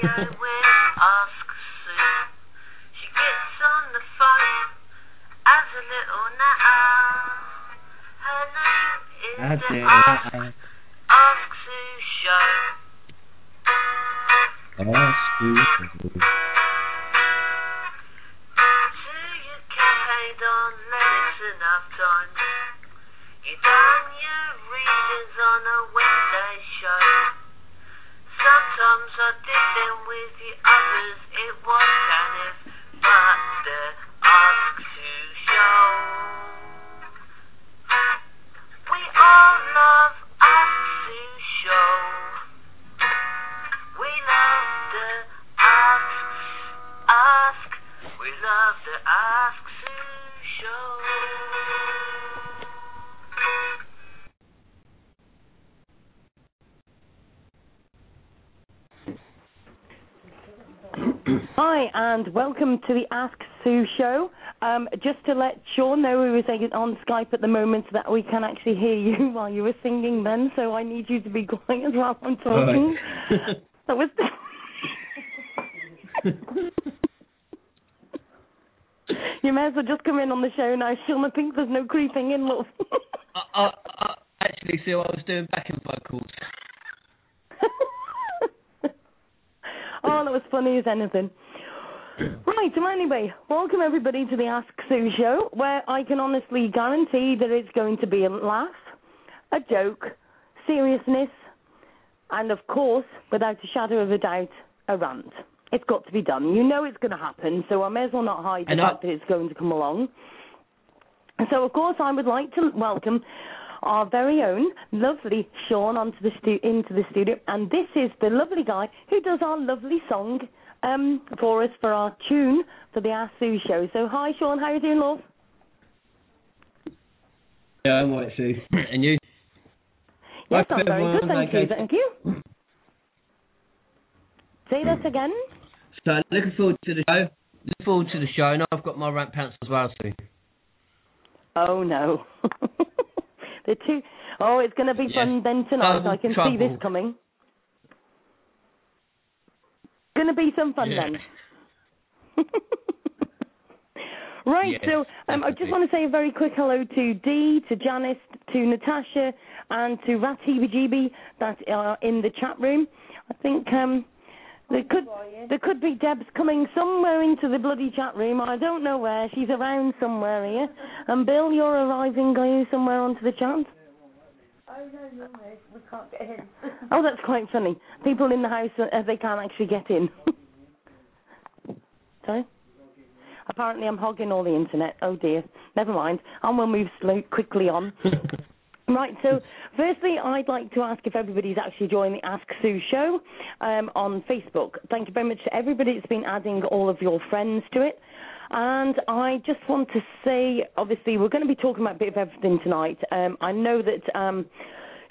when Ask Sue. She gets on the phone as a little natter. Her name is That's it. To the Ask Sue show. Um, just to let Sean know, who is on Skype at the moment, so that we can actually hear you while you were singing then, so I need you to be quiet while I'm talking. That was. you may as well just come in on the show now, Sean. I think there's no creeping in, love. I, I, I actually see what I was doing backing vocals. oh, that was funny as anything. Right, so anyway, welcome everybody to the Ask Sue show, where I can honestly guarantee that it's going to be a laugh, a joke, seriousness, and of course, without a shadow of a doubt, a rant. It's got to be done. You know it's going to happen, so I may as well not hide the fact that it's going to come along. So, of course, I would like to welcome our very own lovely Sean onto the stu- into the studio, and this is the lovely guy who does our lovely song um, for us for our tune for the Ask Sue show. So, hi, Sean. How are you doing, love? Yeah, I'm right, Sue. and you? Yes, I'm very good, thank you. Thank you. Say that again. So looking forward to the show. Looking forward to the show, and I've got my rant pants as well, Sue. Oh no. the Oh, it's gonna be Yes. fun then tonight. I can see this trouble. Coming. Gonna be some fun Yeah. then. right, Yes, so um, I just want to say a very quick hello to Dee, to Janice, to Natasha, and to Ratibajib that are in the chat room. I think um, there could there could be Debs coming somewhere into the bloody chat room. I don't know where. She's around somewhere here. And Bill, you're arriving, are you somewhere onto the chat? Oh, that's quite funny. People in the house, uh, they can't actually get in. Sorry? Apparently, I'm hogging all the internet. Oh dear. Never mind. And we'll move slow, quickly on. Right, so firstly, I'd like to ask if everybody's actually joined the Ask Sue show um, on Facebook. Thank you very much to everybody that's been adding all of your friends to it. And I just want to say, obviously, we're going to be talking about a bit of everything tonight. Um, I know that um,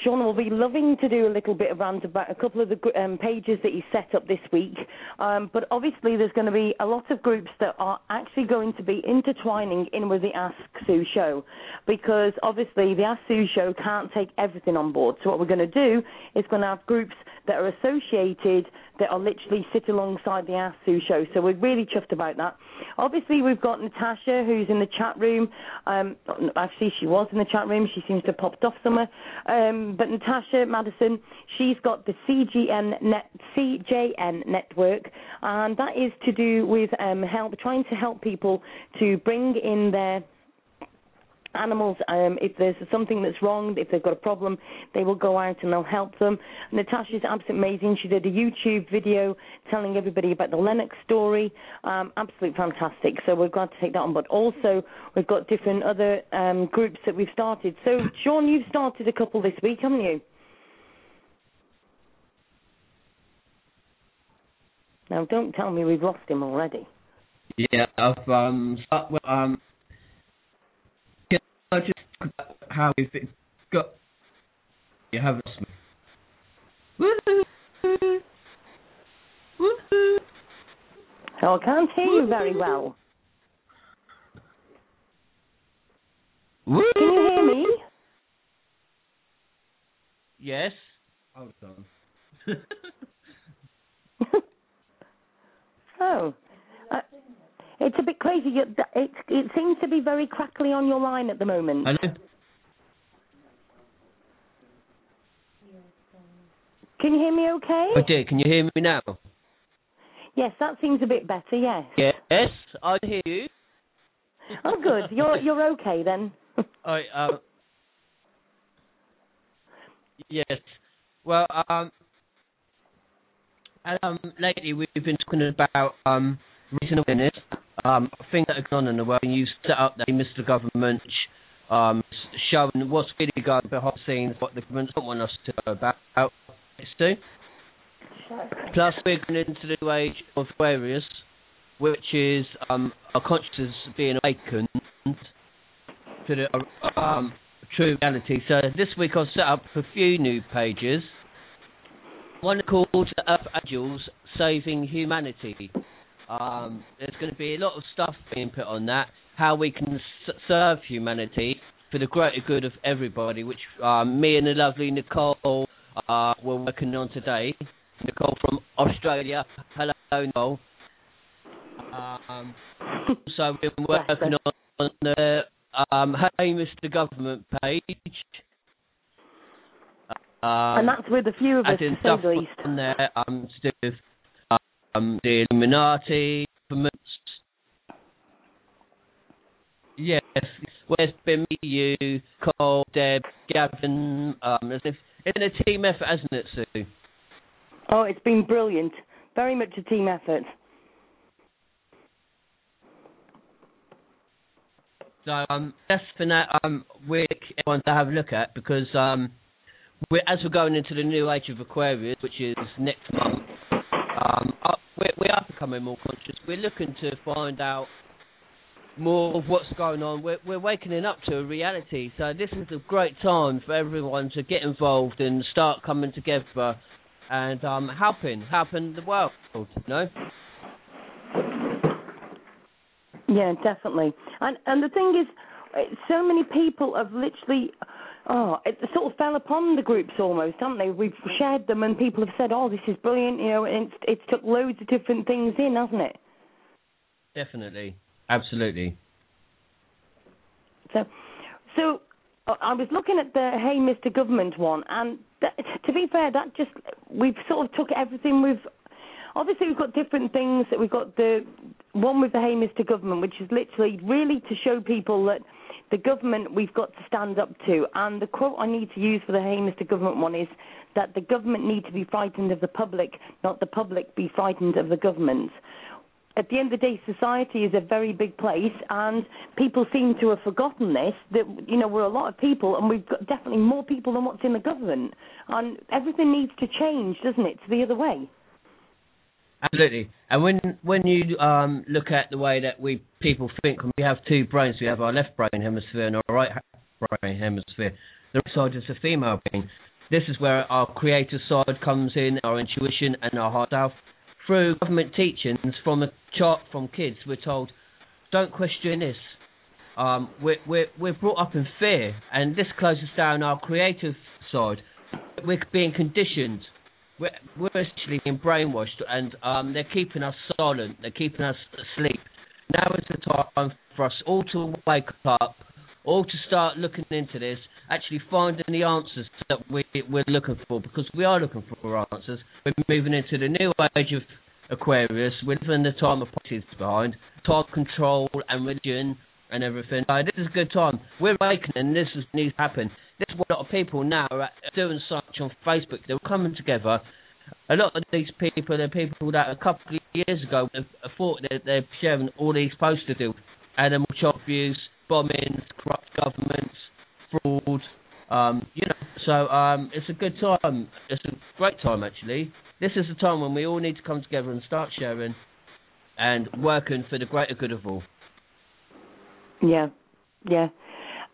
Sean will be loving to do a little bit of rant about a couple of the um, pages that he set up this week. Um, but obviously, there's going to be a lot of groups that are actually going to be intertwining in with the Ask Sue show because obviously the Ask Sue show can't take everything on board. So what we're going to do is going to have groups that are associated that are literally sit alongside the Ask Sue show. So we're really chuffed about that. Obviously, we've got Natasha who's in the chat room. Um, actually, she was in the chat room. She seems to have popped off somewhere. Um, but Natasha Madison, she's got the CGN net, CJN network, and that is to do with um, help trying to help people to bring in their animals um if there's something that's wrong if they've got a problem they will go out and they'll help them. Natasha's absolutely amazing. She did a youtube video telling everybody about the lennox story. Um absolutely fantastic. So we're glad to take that on. But also we've got different other um groups that we've started. So sean you've started a couple this week haven't you? Now don't tell me we've lost him already. Yeah, I've um, start um, I just about how if it's got you have a Woohoo! Woohoo! oh i can't hear you very well can you hear me Yes. Hold on. Oh, it's a bit crazy. You- It it seems to be very crackly on your line at the moment. Hello? Can you hear me? Okay. Oh dear, can you hear me now? Yes, that seems a bit better. Yes. Yes, I hear you. Oh, good. You're you're okay then. I um yes. Well, um, um, lately we've been talking about um raising awareness, um, things that are going on in the world, and you set up the Mr. Government, um, showing what's really going behind the scenes, what the government don't want us to know about. Do. Plus, we're going into the age of Aquarius, which is um, our consciousness being awakened to the um, true reality. So this week I've set up a few new pages. One called Earth Angels Saving Humanity. Um, there's going to be a lot of stuff being put on that, how we can s- serve humanity for the greater good of everybody, which um, me and the lovely Nicole uh, were working on today. Nicole from Australia. Hello, Nicole. Um, so we've been working on, on the um, Hey Mr. Government page. Um, and that's with a few of us, stuff on there um, to do with um, the Illuminati, governments. Yes, where's been you, Cole, Deb, Gavin? Um, as if it's been a team effort, hasn't it, Sue? Oh, it's been brilliant. Very much a team effort. So um, that's for now. Um, we're one to have a look at because um, we're as we're going into the new age of Aquarius, which is next month. Um, we we are becoming more conscious. We're looking to find out more of what's going on. We're we're waking up to a reality. So this is a great time for everyone to get involved and start coming together and um, helping helping the world. You know. Yeah, definitely. And and the thing is, so many people have literally, oh, it sort of fell upon the groups almost, haven't they? We've shared them, and people have said, "Oh, this is brilliant," you know, and it's, it's took loads of different things in, hasn't it? Definitely. Absolutely. So, so uh, I was looking at the Hey Mr. Government one, and that, to be fair, that just we've sort of took everything. We've obviously we've got different things. That we've got the one with the Hey Mr. Government, which is literally really to show people that the government we've got to stand up to. And the quote I need to use for the Hey Mr. Government one is that the government need to be frightened of the public, not the public be frightened of the government at the end of the day, society is a very big place, and people seem to have forgotten this. That you know, we're a lot of people, and we've got definitely more people than what's in the government, and everything needs to change, doesn't it, to the other way? Absolutely. And when when you um, look at the way that we people think, we have two brains. We have our left brain hemisphere and our right brain hemisphere. The right side is the female brain. This is where our creative side comes in, our intuition and our heart self. Through government teachings from a chart from kids, we're told, don't question this. Um, we're, we're, we're brought up in fear, and this closes down our creative side. We're being conditioned we're, we're essentially being brainwashed and um, they're keeping us silent, they're keeping us asleep. Now is the time for us all to wake up, all to start looking into this, actually finding the answers that we, we're looking for, because we are looking for answers. We're moving into the new age of Aquarius, we're living the time of politics behind, time control and religion and everything. This is a good time. We're awakening, this is, needs to happen. What a lot of people now are doing such on Facebook. They're coming together. A lot of these people are people that a couple of years ago thought that they're sharing all these posts to do animal child abuse, bombings, corrupt governments, fraud. Um, you know, so um, it's a good time. It's a great time actually. This is the time when we all need to come together and start sharing and working for the greater good of all. Yeah, yeah.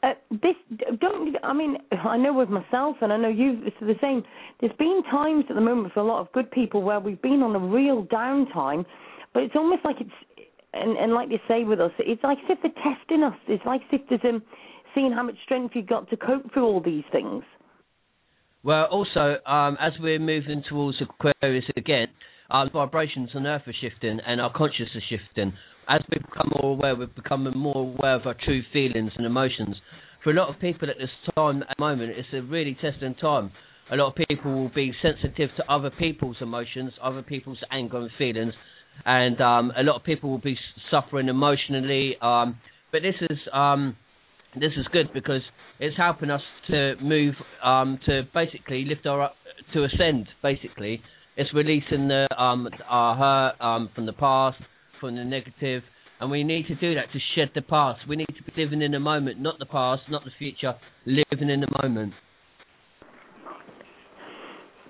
Uh, this don't. I mean, I know with myself, and I know you. It's the same. There's been times at the moment for a lot of good people where we've been on a real downtime, but it's almost like it's, and, and like they say with us, it's like as if they're testing us. It's like as if there's um, seeing how much strength you've got to cope through all these things. Well, also, um, as we're moving towards Aquarius again, our vibrations on Earth are shifting and our consciousness is shifting. As we become more aware, we're becoming more aware of our true feelings and emotions. For a lot of people at this time, at the moment, it's a really testing time. A lot of people will be sensitive to other people's emotions, other people's anger and feelings, and um, a lot of people will be suffering emotionally. Um, but this is um, this is good because it's helping us to move um, to basically lift our up to ascend. Basically, it's releasing the um, our hurt um, from the past, from the negative, and we need to do that to shed the past. We need to be living in the moment, not the past, not the future. Living in the moment.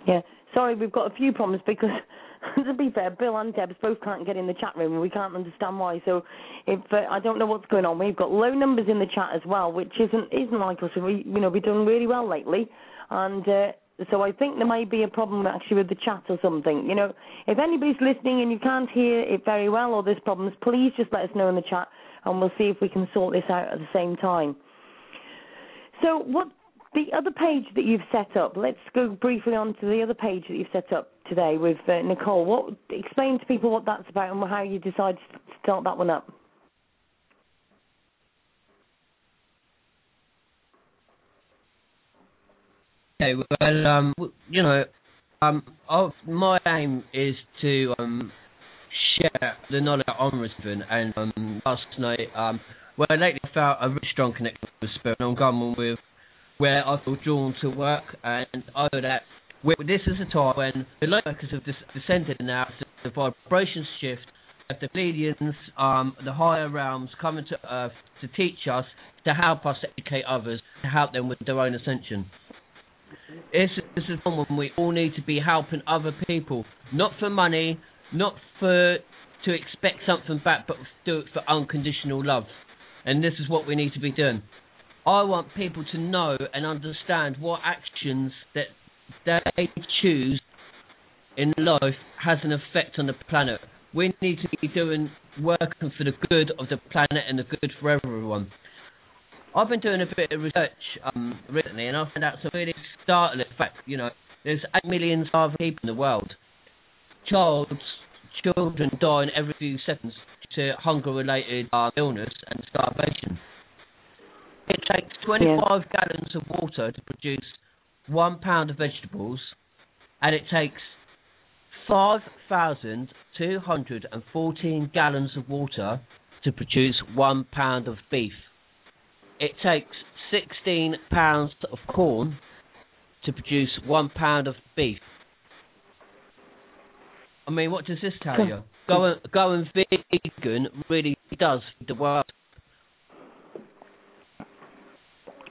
Yeah. Sorry, we've got a few problems because to be fair, Bill and Debs both can't get in the chat room, and we can't understand why. So, if uh, I don't know what's going on, we've got low numbers in the chat as well, which isn't isn't like us. We, you know, we've done really well lately, and uh, so I think there might be a problem actually with the chat or something. You know, if anybody's listening and you can't hear it very well or there's problems, please just let us know in the chat, and we'll see if we can sort this out at the same time. So, what the other page that you've set up, let's go briefly on to the other page that you've set up today with uh, Nicole. What explain to people what that's about and how you decided to start that one up. Okay, well, um, you know, um, my aim is to um, share the knowledge on Risbon, and um, last night, um, well, lately I felt a really strong connection with Spirit, and I'm going with where I feel drawn to work, and I know that this is a time when the light workers have descended now, the vibrations shift, that the Pleiadians, um, the higher realms, coming to Earth to teach us, to help us educate others, to help them with their own ascension. This is a time we all need to be helping other people, not for money, not for to expect something back, but do it for unconditional love. And this is what we need to be doing. I want people to know and understand what actions that they choose in life has an effect on the planet. We need to be doing working for the good of the planet and the good for everyone. I've been doing a bit of research um, recently, and I found out some really startling fact. You know, there's eight million starving people in the world. Child, children dying every few seconds to hunger-related uh, illness and starvation. It takes 25 yeah. gallons of water to produce one pound of vegetables, and it takes 5,214 gallons of water to produce one pound of beef. It takes 16 pounds of corn to produce one pound of beef. I mean, what does this tell you? Going, going vegan really does the world.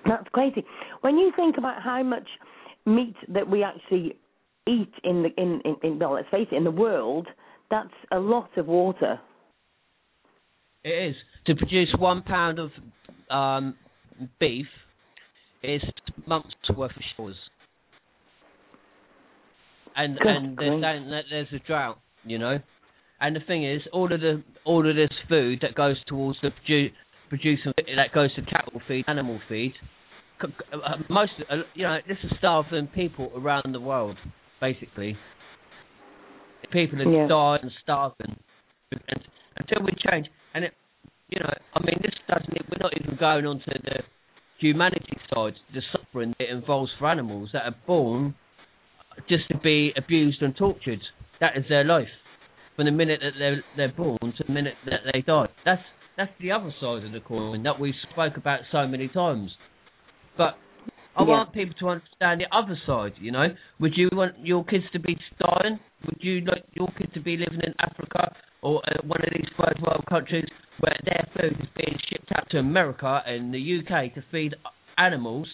That's crazy. When you think about how much meat that we actually eat in the in, in, in well, let's face it, in the world, that's a lot of water. It is to produce one pound of um, beef is months worth of shores. And Good and there's, there's a drought, you know. And the thing is, all of the all of this food that goes towards the produ- producing that goes to cattle feed, animal feed, uh, most uh, you know this is starving people around the world, basically. People are yeah. dying and starving, and until we change, and it, you know, I mean, this doesn't. We're not even going on to the humanity side, the suffering it involves for animals that are born just to be abused and tortured. That is their life from the minute that they're they're born to the minute that they die. That's that's the other side of the coin that we spoke about so many times. But I yeah. want people to understand the other side. You know, would you want your kids to be dying? Would you like your kids to be living in Africa or uh, one of these third world countries where their food is being shipped out to America and the UK to feed animals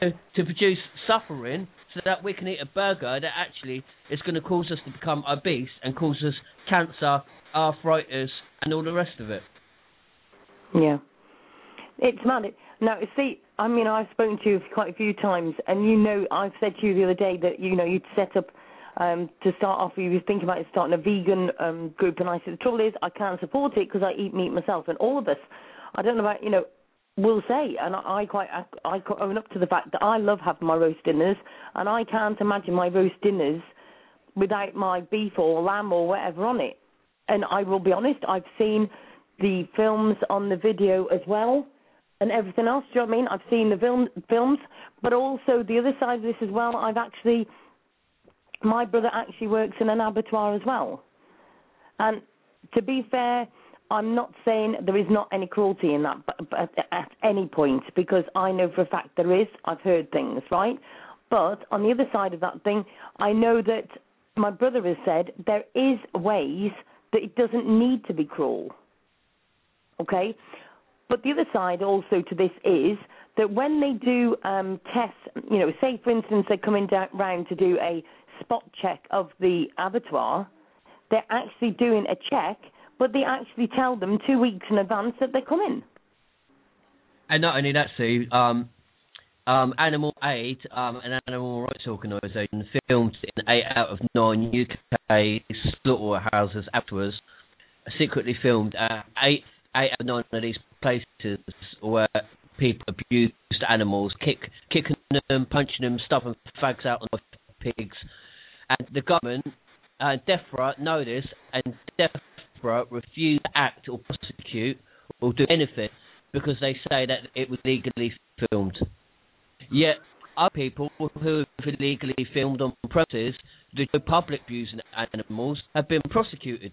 to, to produce suffering so that we can eat a burger that actually is going to cause us to become obese and cause us cancer, arthritis, and all the rest of it. Yeah. It's mad. Now, see, I mean, I've spoken to you quite a few times, and you know, I've said to you the other day that you know you'd set up um, to start off. You were thinking about starting a vegan um, group, and I said the trouble is I can't support it because I eat meat myself, and all of us. I don't know about you know. Will say, and I quite I, I own up to the fact that I love having my roast dinners, and I can't imagine my roast dinners without my beef or lamb or whatever on it. And I will be honest, I've seen the films on the video as well and everything else. Do you know what I mean? I've seen the film, films, but also the other side of this as well. I've actually, my brother actually works in an abattoir as well. And to be fair, I'm not saying there is not any cruelty in that but, but at any point because I know for a fact there is. I've heard things, right? But on the other side of that thing, I know that my brother has said there is ways that it doesn't need to be cruel. Okay? But the other side also to this is that when they do um, tests, you know, say for instance they're coming down, round to do a spot check of the abattoir, they're actually doing a check, but they actually tell them two weeks in advance that they're coming. And not only that, Sue, um, um, Animal Aid, um, an animal rights organisation, filmed in eight out of nine UK slaughterhouses afterwards, secretly filmed uh, eight, eight out of nine of these places where people abused animals, kick, kicking them, punching them, stuffing fags out on the pigs. And the government, uh, DEFRA, know this, and DEFRA refuse to act or prosecute or do anything because they say that it was legally filmed. Yet, other people who have illegally filmed on premises the public abusing animals have been prosecuted.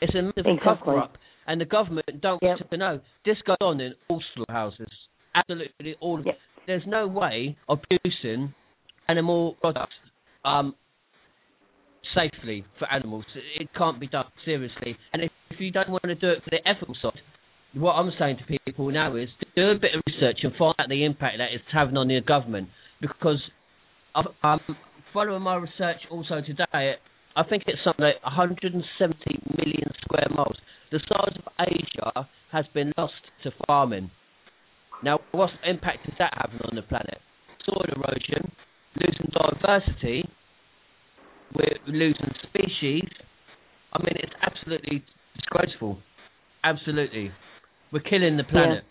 It's a massive Exactly. cover up, and the government don't Yep. want to know. This goes on in all slaughterhouses. Absolutely all. Yep. There's no way of producing animal products um, safely for animals. It can't be done seriously. And if, if you don't want to do it for the ethical side, what I'm saying to people now is do a bit of research and find out the impact that it's having on the government. Because following my research also today, I think it's something like 170 million square miles. The size of Asia has been lost to farming. Now, what impact is that having on the planet? Soil erosion, losing diversity, we're losing species. I mean, it's absolutely disgraceful. Absolutely. We're killing the planet.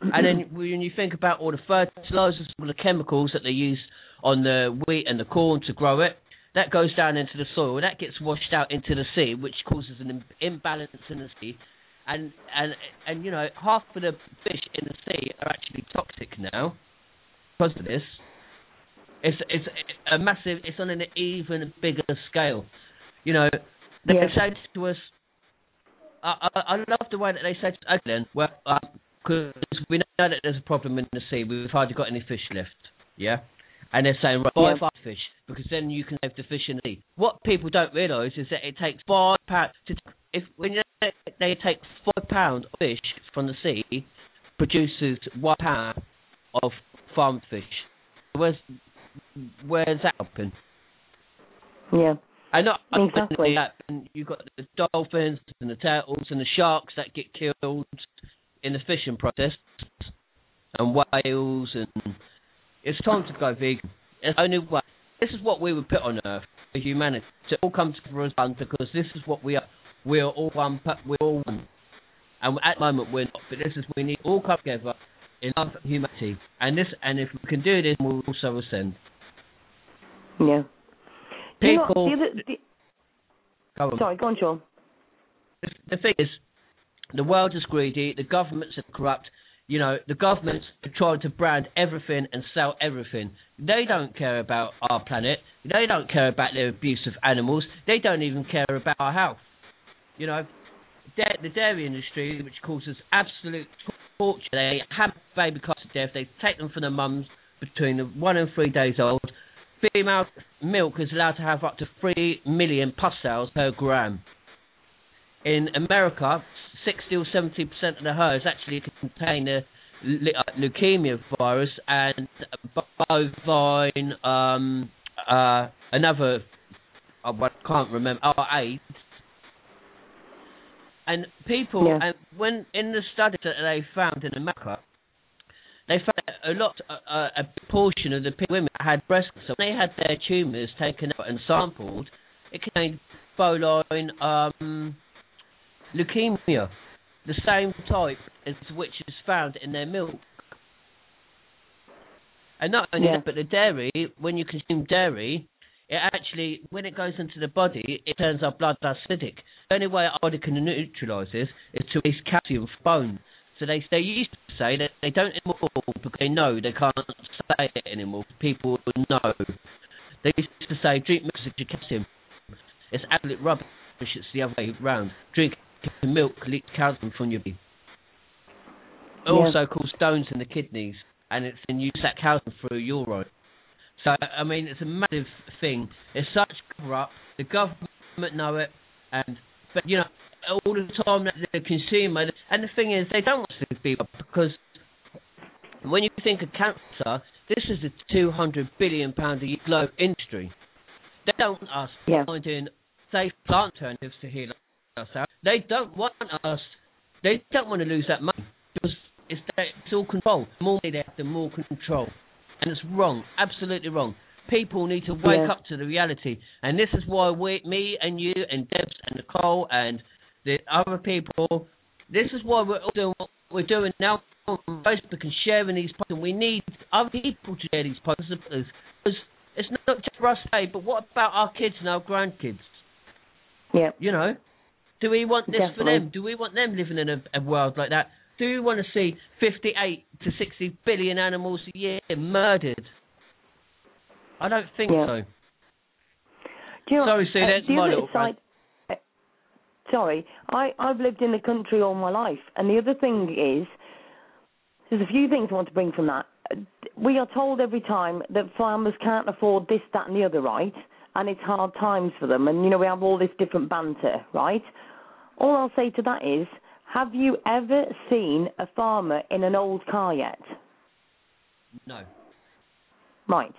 And then when you think about all the fertilizers, all the chemicals that they use on the wheat and the corn to grow it, that goes down into the soil. That gets washed out into the sea, which causes an im- imbalance in the sea. And and and you know, half of the fish in the sea are actually toxic now because of this. It's it's a massive. It's on an even bigger scale. You know, they Yeah. say to us. I, I, I love the way that they say to England, well, uh, because we know that there's a problem in the sea. We've hardly got any fish left. Yeah, and they're saying right, buy Yeah. five fish because then you can save the fish in the sea. What people don't realise is that it takes five pounds to if when they take five pounds of fish from the sea produces one pound of farmed fish. Where's where's that happen? Yeah. And not Exactly. you've got the dolphins and the turtles and the sharks that get killed in the fishing process, and whales, and it's time to go vegan. It's the only way. This is what we were put on Earth for humanity to all come together as one, because this is what we are. We are all one. We're all one. And at the moment we're not, but this is we need all come together in love humanity. And this, and if we can do this, we'll also ascend. Yeah. Do you know the the, sorry, go on, Sean. the, thing is, the world is greedy, the governments are corrupt. You know, the governments are trying to brand everything and sell everything. They don't care about our planet. They don't care about the abuse of animals. They don't even care about our health. You know, the dairy industry, which causes absolute torture, they have baby calves to death. They take them from the mums between the one and three days old. Female milk is allowed to have up to three million pus cells per gram. In America, 60 or 70 percent of the herds actually contain the uh, leukemia virus and bovine, um, uh, another, uh, I can't remember, oh, AIDS. And people, Yeah. and when in the studies that they found in America, they found that a lot, uh, a portion of the women that had breast cancer, when they had their tumours taken out and sampled, it contained bovine um, leukemia, the same type as which is found in their milk. And not only Yeah. that, but the dairy, when you consume dairy, it actually, when it goes into the body, it turns our blood acidic. The only way our body can neutralise this is to release calcium from bone. So they they used to say that they don't anymore because they know they can't say it anymore. People would know. They used to say drink milk to calcium. It's absolute rubbish. It's the other way round. Drink milk leaks calcium from your body. It Yeah. also causes stones in the kidneys, and it's then you that calcium through your urine. So I mean, it's a massive thing. It's such cover up. The government know it, and but you know all the time that the consumer. And the thing is, they don't want to be because when you think of cancer, this is a 200 billion pound a year global industry. They don't want us Yeah. finding safe plant alternatives to heal out. They don't want us. They don't want to lose that money because it's it's all control. The more money they have, the more control, and it's wrong. Absolutely wrong. People need to wake Yeah. up to the reality, and this is why we, me and you and Debs and Nicole and the other people. This is why we're all doing what we're doing now on Facebook and sharing these posts. And we need other people to share these posts because it's not just for us, today, but what about our kids and our grandkids? Yeah. You know, do we want this for them? Do we want them living in a, a world like that? Do we want to see 58 to 60 billion animals a year murdered? I don't think Yeah. so. Do you Sorry, Sue, uh, that's my little side, Sorry, I, I've lived in the country all my life, and the other thing is, there's a few things I want to bring from that. We are told every time that farmers can't afford this, that, and the other, right? And it's hard times for them, and you know we have all this different banter, right? All I'll say to that is, have you ever seen a farmer in an old car yet? No. Right.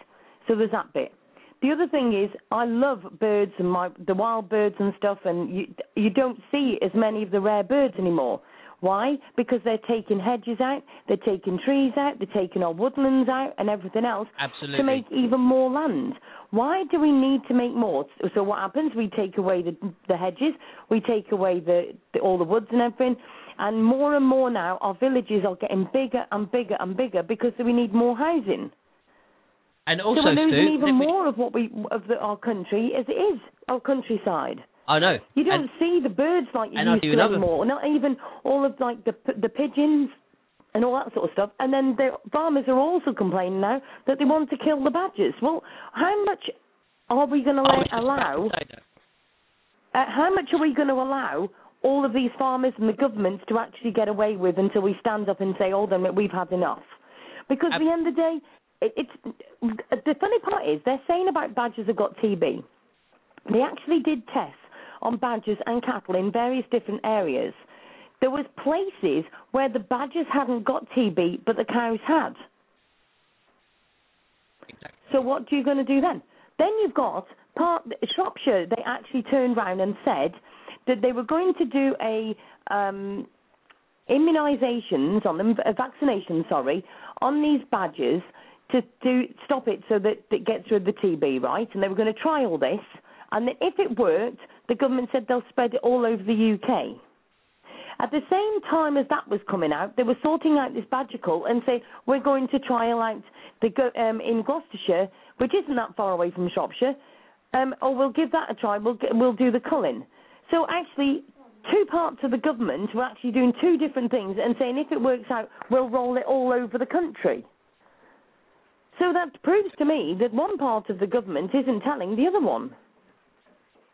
So there's that bit. The other thing is, I love birds and my the wild birds and stuff, and you you don't see as many of the rare birds anymore. Why? Because they're taking hedges out, they're taking trees out, they're taking our woodlands out, and everything else Absolutely. to make even more land. Why do we need to make more? So what happens? We take away the the hedges, we take away the, the all the woods and everything, and more and more now our villages are getting bigger and bigger and bigger because we need more housing. And also, so we're losing even more of what we of the, our country as it is our countryside. I know. You don't And- see the birds like you used to another- anymore. Not even all of like the the pigeons and all that sort of stuff. And then the farmers are also complaining now that they want to kill the badgers. Well, how much are we going to I was just about allow? to that. Uh, how much are we going to allow all of these farmers and the governments to actually get away with until we stand up and say, "Oh, on, we've had enough"? Because at the end of the day, it, it's the funny part is they're saying about badgers have got TB. They actually did tests on badgers and cattle in various different areas. There was places where the badgers hadn't got TB, but the cows had. So what are you going to do then? Then you've got part Shropshire. They actually turned round and said that they were going to do a um, immunisations on them, uh, vaccinations, sorry, on these badgers to to stop it so that it gets rid of the TB, right? And they were going to try all this, and if it worked, the government said they'll spread it all over the UK. At the same time as that was coming out, they were sorting out this badger cull and say we're going to trial out the um, in Gloucestershire, which isn't that far away from Shropshire, um, or we'll give that a try. We'll we'll do the culling. So actually, two parts of the government were actually doing two different things and saying if it works out, we'll roll it all over the country. So that proves to me that one part of the government isn't telling the other one.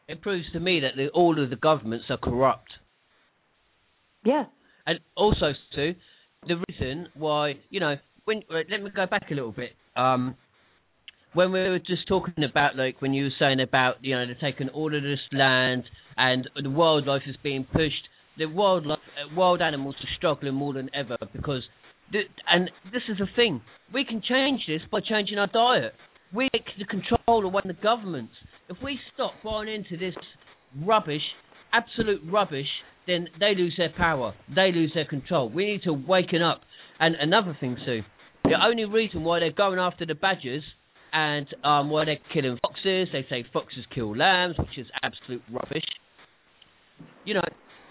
It proves to me that the, all of the governments are corrupt. Yeah. And also, Sue, the reason why, you know, when let me go back a little bit. Um, when we were just talking about, like, when you were saying about, you know, they're taking all of this land and the wildlife is being pushed. The wildlife, uh, wild animals are struggling more than ever because, and this is the thing, we can change this by changing our diet. We take the control away from the governments. If we stop buying into this rubbish, absolute rubbish, then they lose their power. They lose their control. We need to waken up. And another thing, Sue, the only reason why they're going after the badgers and um, why they're killing foxes, they say foxes kill lambs, which is absolute rubbish. You know,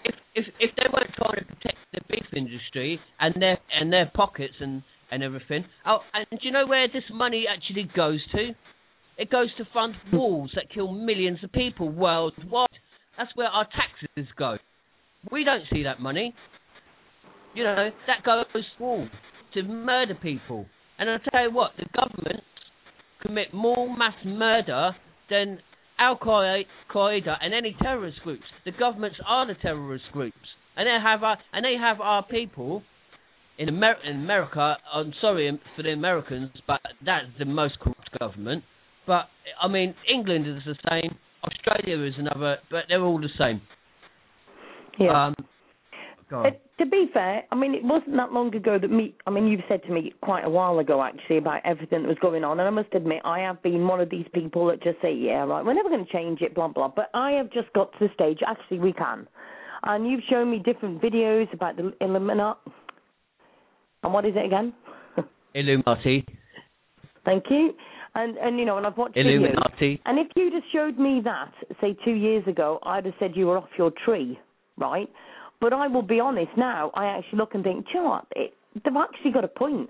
if if if they weren't trying to protect the beef industry and their and their pockets and and everything, oh, and do you know where this money actually goes to? It goes to fund hmm. wars that kill millions of people worldwide. That's where our taxes go. We don't see that money. You know, that goes to to murder people. And I'll tell you what, the government commit more mass murder than Al Qaeda and any terrorist groups. The governments are the terrorist groups, and they have our and they have our people in, Amer- in America. I'm sorry for the Americans, but that's the most corrupt government. But I mean, England is the same. Australia is another, but they're all the same. Yeah. Um, Uh, to be fair, I mean, it wasn't that long ago that me. I mean, you've said to me quite a while ago, actually, about everything that was going on, and I must admit, I have been one of these people that just say, "Yeah, right, we're never going to change it," blah blah. But I have just got to the stage. Actually, we can, and you've shown me different videos about the Illuminati. And what is it again? Illuminati. Thank you. And and you know, and I've watched videos. Illuminati. And if you'd have showed me that, say two years ago, I'd have said you were off your tree, right? But I will be honest now, I actually look and think, you know what? It, they've actually got a point.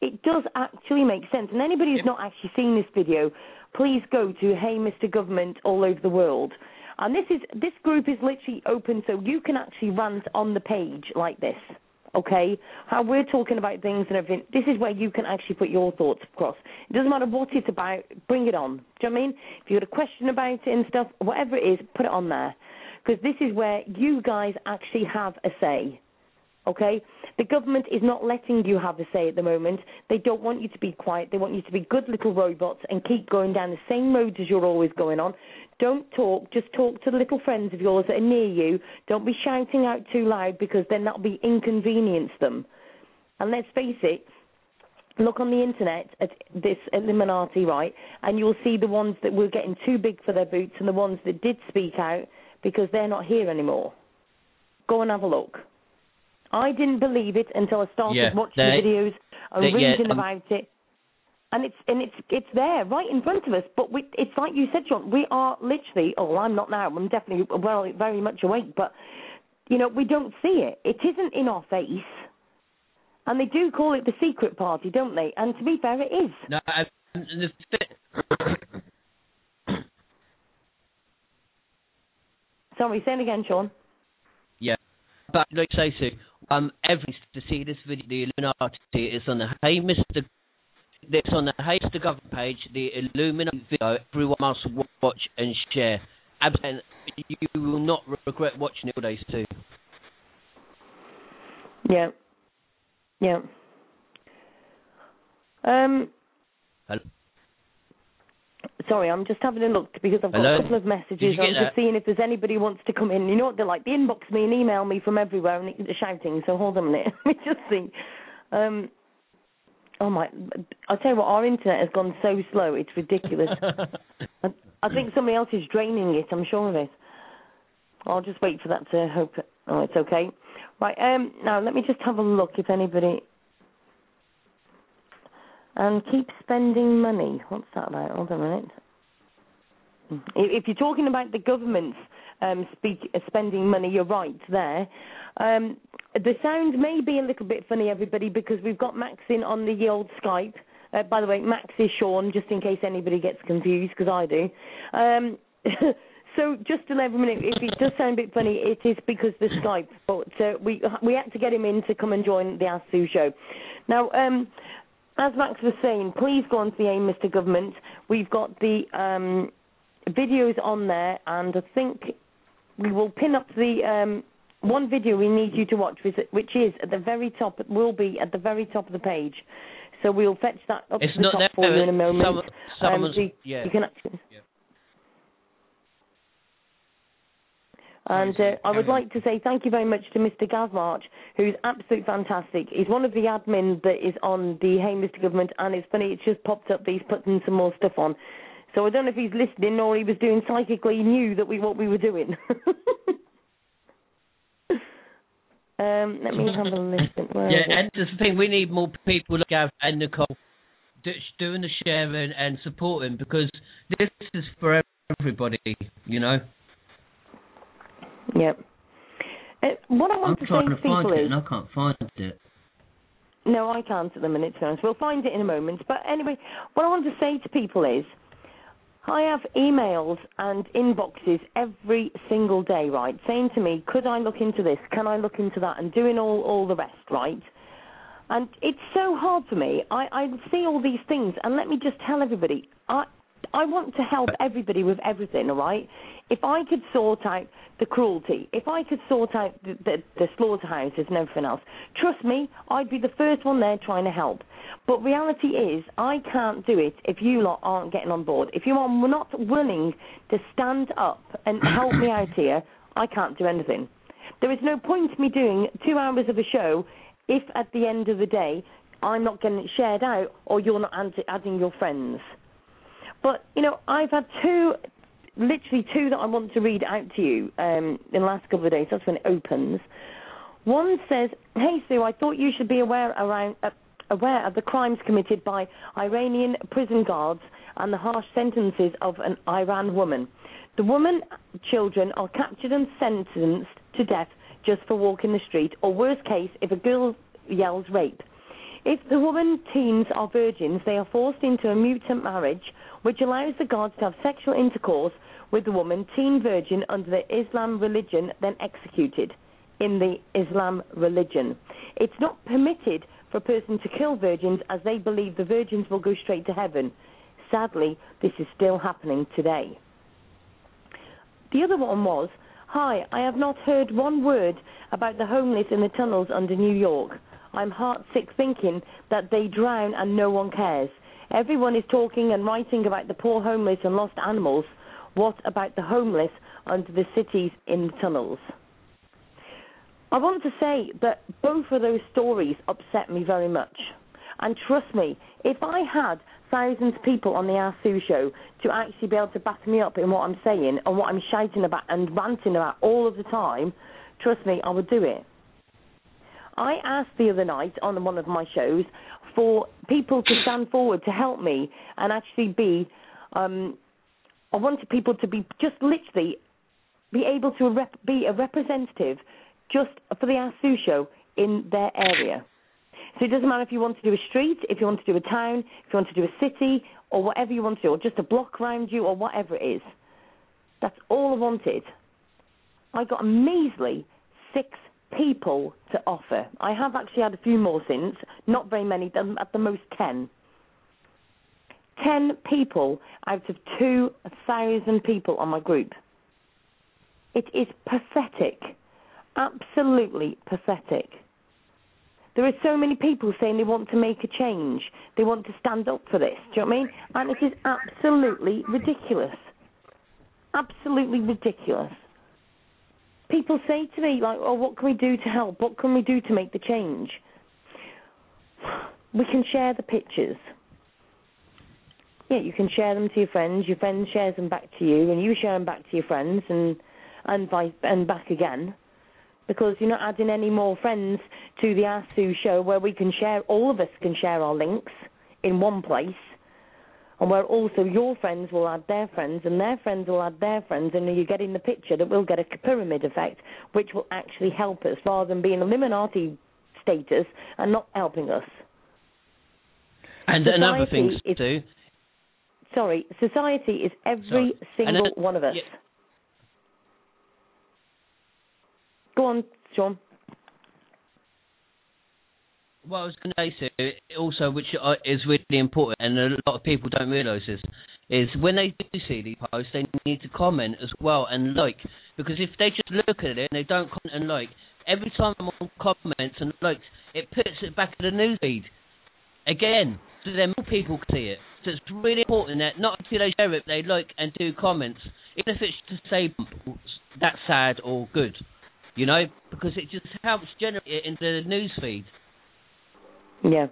It does actually make sense. And anybody who's not actually seen this video, please go to Hey Mr. Government all over the world. And this is this group is literally open so you can actually rant on the page like this. Okay? How we're talking about things and everything. This is where you can actually put your thoughts across. It doesn't matter what it's about, bring it on. Do you know what I mean? If you've got a question about it and stuff, whatever it is, put it on there. Because this is where you guys actually have a say. Okay? The government is not letting you have a say at the moment. They don't want you to be quiet. They want you to be good little robots and keep going down the same roads as you're always going on. Don't talk. Just talk to the little friends of yours that are near you. Don't be shouting out too loud because then that'll be inconvenience them. And let's face it, look on the internet at this Illuminati, right, and you'll see the ones that were getting too big for their boots and the ones that did speak out because they're not here anymore. Go and have a look. I didn't believe it until I started Yeah, watching they- the videos and they- yeah, reading um, about it. And it's and it's it's there right in front of us, but we, it's like you said, John. We are literally. Oh, I'm not now. I'm definitely well, very much awake, but you know we don't see it. It isn't in our face, and they do call it the secret party, don't they? And to be fair, it is. No, and the Sorry, say it again, Sean. yeah, but like I say, um, every to see this video, the Illuminati is on the Hey Mr. It's on the Hey Mr. Government page. The Illuminati video, everyone must watch and share. Ab- And you will not regret watching it all days too. Yeah, yeah. Um, Hello? Sorry, I'm just having a look because I've got Hello? a couple of messages. I'm just seeing if there's anybody who wants to come in. You know what they're like? They inbox me and email me from everywhere and they're shouting. So hold on a minute. Let me just see. Um, oh my! I'll tell you what. Our internet has gone so slow. It's ridiculous. I, I think somebody else is draining it. I'm sure of it. I'll just wait for that to hope. Oh, it's okay. Right. Um. Now let me just have a look if anybody. And keep spending money. What's that about? Hold on a minute. If you're talking about the government's um, speak, uh, spending money, you're right there. Um, the sound may be a little bit funny, everybody, because we've got Max in on the old Skype. Uh, by the way, Max is Sean, just in case anybody gets confused, because I do. Um, so just to let know, if it does sound a bit funny, it is because the Skype. But uh, we we had to get him in to come and join the Ask Sue show. Now, um, as Max was saying, please go on to the Hey, Mr. Government. We've got the um, videos on there, and I think we will pin up the um, one video we need you to watch, which which is at the very top. It will be at the very top of the page. So we'll fetch that up It's to the top there, for you in a moment. um, so you, yeah. you can actually. Yeah. And uh, I would like to say thank you very much to Mr. Gav March, who's absolutely fantastic. He's one of the admin that is on the Hey Mr. Government, and it's funny, it's just popped up that he's putting some more stuff on. So I don't know if he's listening or he was doing psychically knew that we what we were doing. um, let me have a listen. Where Yeah, and that's the thing. We need more people like Gav and Nicole doing the sharing and supporting because this is for everybody. You know. Yeah. Uh, what I I'm want to say to people is, I can't find it. no, I can't at the minute, to be honest. We'll find it in a moment. But anyway, what I want to say to people is, I have emails and inboxes every single day, right, saying to me, could I look into this? Can I look into that? And doing all, all the rest, right? And it's so hard for me. I, I see all these things, and let me just tell everybody, I, I want to help everybody with everything, all right? If I could sort out the cruelty, if I could sort out the, the, the slaughterhouses and everything else, trust me, I'd be the first one there trying to help. But reality is, I can't do it if you lot aren't getting on board. If you are not willing to stand up and help me out here, I can't do anything. There is no point in me doing two hours of a show if at the end of the day I'm not getting it shared out or you're not adding your friends. But you know, I've had two, literally two that I want to read out to you um, in the last couple of days. That's when it opens. One says, "Hey Sue, I thought you should be aware around." Uh, aware of the crimes committed by Iranian prison guards and the harsh sentences of an Iran woman. The woman children are captured and sentenced to death just for walking the street, or worst case, if a girl yells rape. If the woman teens are virgins, they are forced into a mutant marriage which allows the guards to have sexual intercourse with the woman, teen virgin, under the Islam religion, then executed in the Islam religion. It's not permitted for a person to kill virgins as they believe the virgins will go straight to heaven. Sadly, this is still happening today. The other one was Hi, I have not heard one word about the homeless in the tunnels under New York. I'm heartsick thinking that they drown and no one cares. Everyone is talking and writing about the poor homeless and lost animals. What about the homeless under the cities in tunnels? I want to say that both of those stories upset me very much. And trust me, if I had thousands of people on the Ask Sue show to actually be able to back me up in what I'm saying and what I'm shouting about and ranting about all of the time, trust me, I would do it. I asked the other night on one of my shows for people to stand forward to help me and actually be. Um, I wanted people to be just literally be able to rep- be a representative just for the Ask Sue show in their area. So it doesn't matter if you want to do a street, if you want to do a town, if you want to do a city, or whatever you want to or just a block around you, or whatever it is. That's all I wanted. I got a measly six people to offer. I have actually had a few more since, not very many, at the most 10. 10 people out of 2,000 people on my group. It is pathetic. Absolutely pathetic. There are so many people saying they want to make a change. They want to stand up for this. Do you know what I mean? And it is absolutely ridiculous. Absolutely ridiculous people say to me like, "Oh, what can we do to help? What can we do to make the change?" We can share the pictures. Yeah, you can share them to your friends. Your friend shares them back to you, and you share them back to your friends, and and vice and back again. Because you're not adding any more friends to the Ask Sue show where we can share. All of us can share our links in one place and where also your friends will add their friends and their friends will add their friends, and you get in the picture that we'll get a pyramid effect, which will actually help us rather than being Illuminati status and not helping us. And society another thing is, too. Sorry, society is every sorry. single one of us. Yeah. Go on, Sean what I was going to say also, which uh, is really important, and a lot of people don't realise this, is when they do see the post, they need to comment as well and like, because if they just look at it and they don't comment and like, every time someone comments and likes, it puts it back in the newsfeed again, so then more people can see it. So it's really important that not until they share it, they like and do comments, even if it's to say that's sad or good, you know, because it just helps generate it into the newsfeed. Yeah.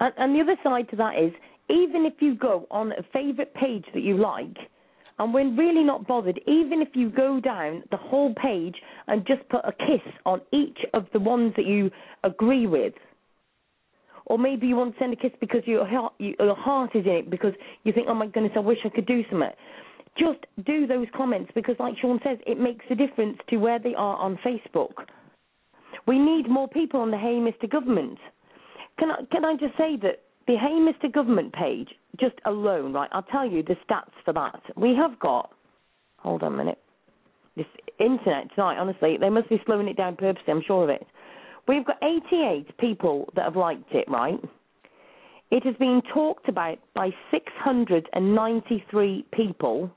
And, and the other side to that is, even if you go on a favourite page that you like, and we're really not bothered, even if you go down the whole page and just put a kiss on each of the ones that you agree with, or maybe you want to send a kiss because your heart, your heart is in it because you think, oh my goodness, I wish I could do something. Just do those comments because, like Sean says, it makes a difference to where they are on Facebook. We need more people on the Hey Mr. Government. Can I, can I just say that the Hey Mr. Government page just alone, right? I'll tell you the stats for that. We have got. Hold on a minute. This internet tonight, honestly, they must be slowing it down purposely. I'm sure of it. We've got 88 people that have liked it, right? It has been talked about by 693 people,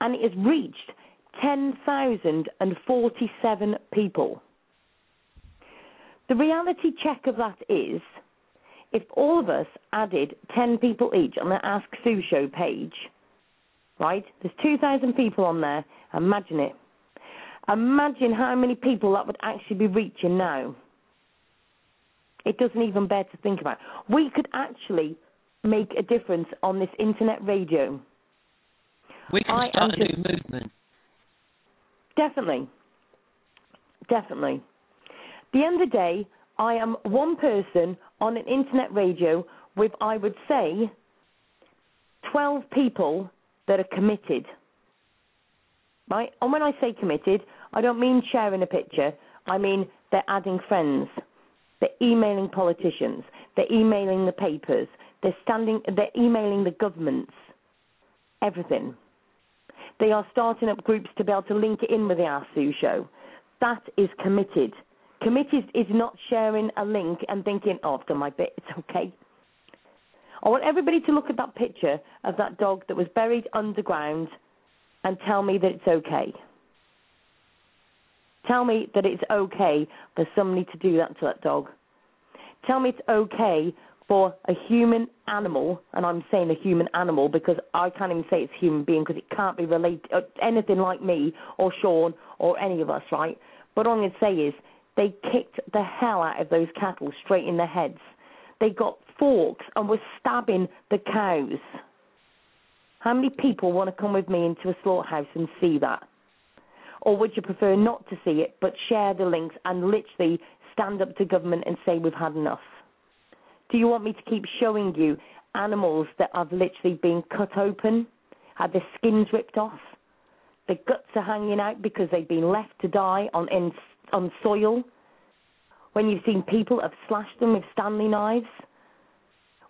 and it has reached 10,047 people. The reality check of that is if all of us added 10 people each on the Ask Sue Show page, right? There's 2,000 people on there. Imagine it. Imagine how many people that would actually be reaching now. It doesn't even bear to think about. We could actually make a difference on this internet radio. We can I start a just- new movement. Definitely. Definitely. The end of the day, I am one person on an internet radio with, I would say, 12 people that are committed. Right? And when I say committed, I don't mean sharing a picture. I mean they're adding friends. They're emailing politicians. They're emailing the papers. They're standing. They're emailing the governments. Everything. They are starting up groups to be able to link it in with the Ask Sue show. That is committed. Committed is not sharing a link and thinking, oh, I've done my bit, it's okay. I want everybody to look at that picture of that dog that was buried underground and tell me that it's okay. Tell me that it's okay for somebody to do that to that dog. Tell me it's okay for a human animal, and I'm saying a human animal because I can't even say it's a human being because it can't be related uh, anything like me or Sean or any of us, right? But all I'm going to say is they kicked the hell out of those cattle straight in the heads. They got forks and were stabbing the cows. How many people want to come with me into a slaughterhouse and see that? Or would you prefer not to see it but share the links and literally stand up to government and say we've had enough? Do you want me to keep showing you animals that have literally been cut open, had their skins ripped off, their guts are hanging out because they've been left to die on in, on soil? When you've seen people have slashed them with Stanley knives?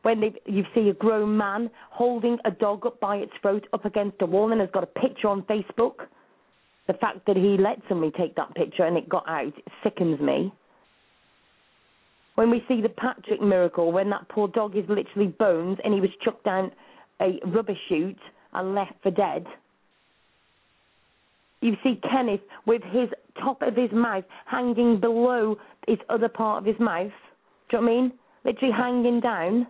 When you see a grown man holding a dog up by its throat up against a wall and has got a picture on Facebook? The fact that he let somebody take that picture and it got out sickens me. When we see the Patrick miracle, when that poor dog is literally bones and he was chucked down a rubbish chute and left for dead. You see Kenneth with his top of his mouth hanging below his other part of his mouth. Do you know what I mean? Literally hanging down.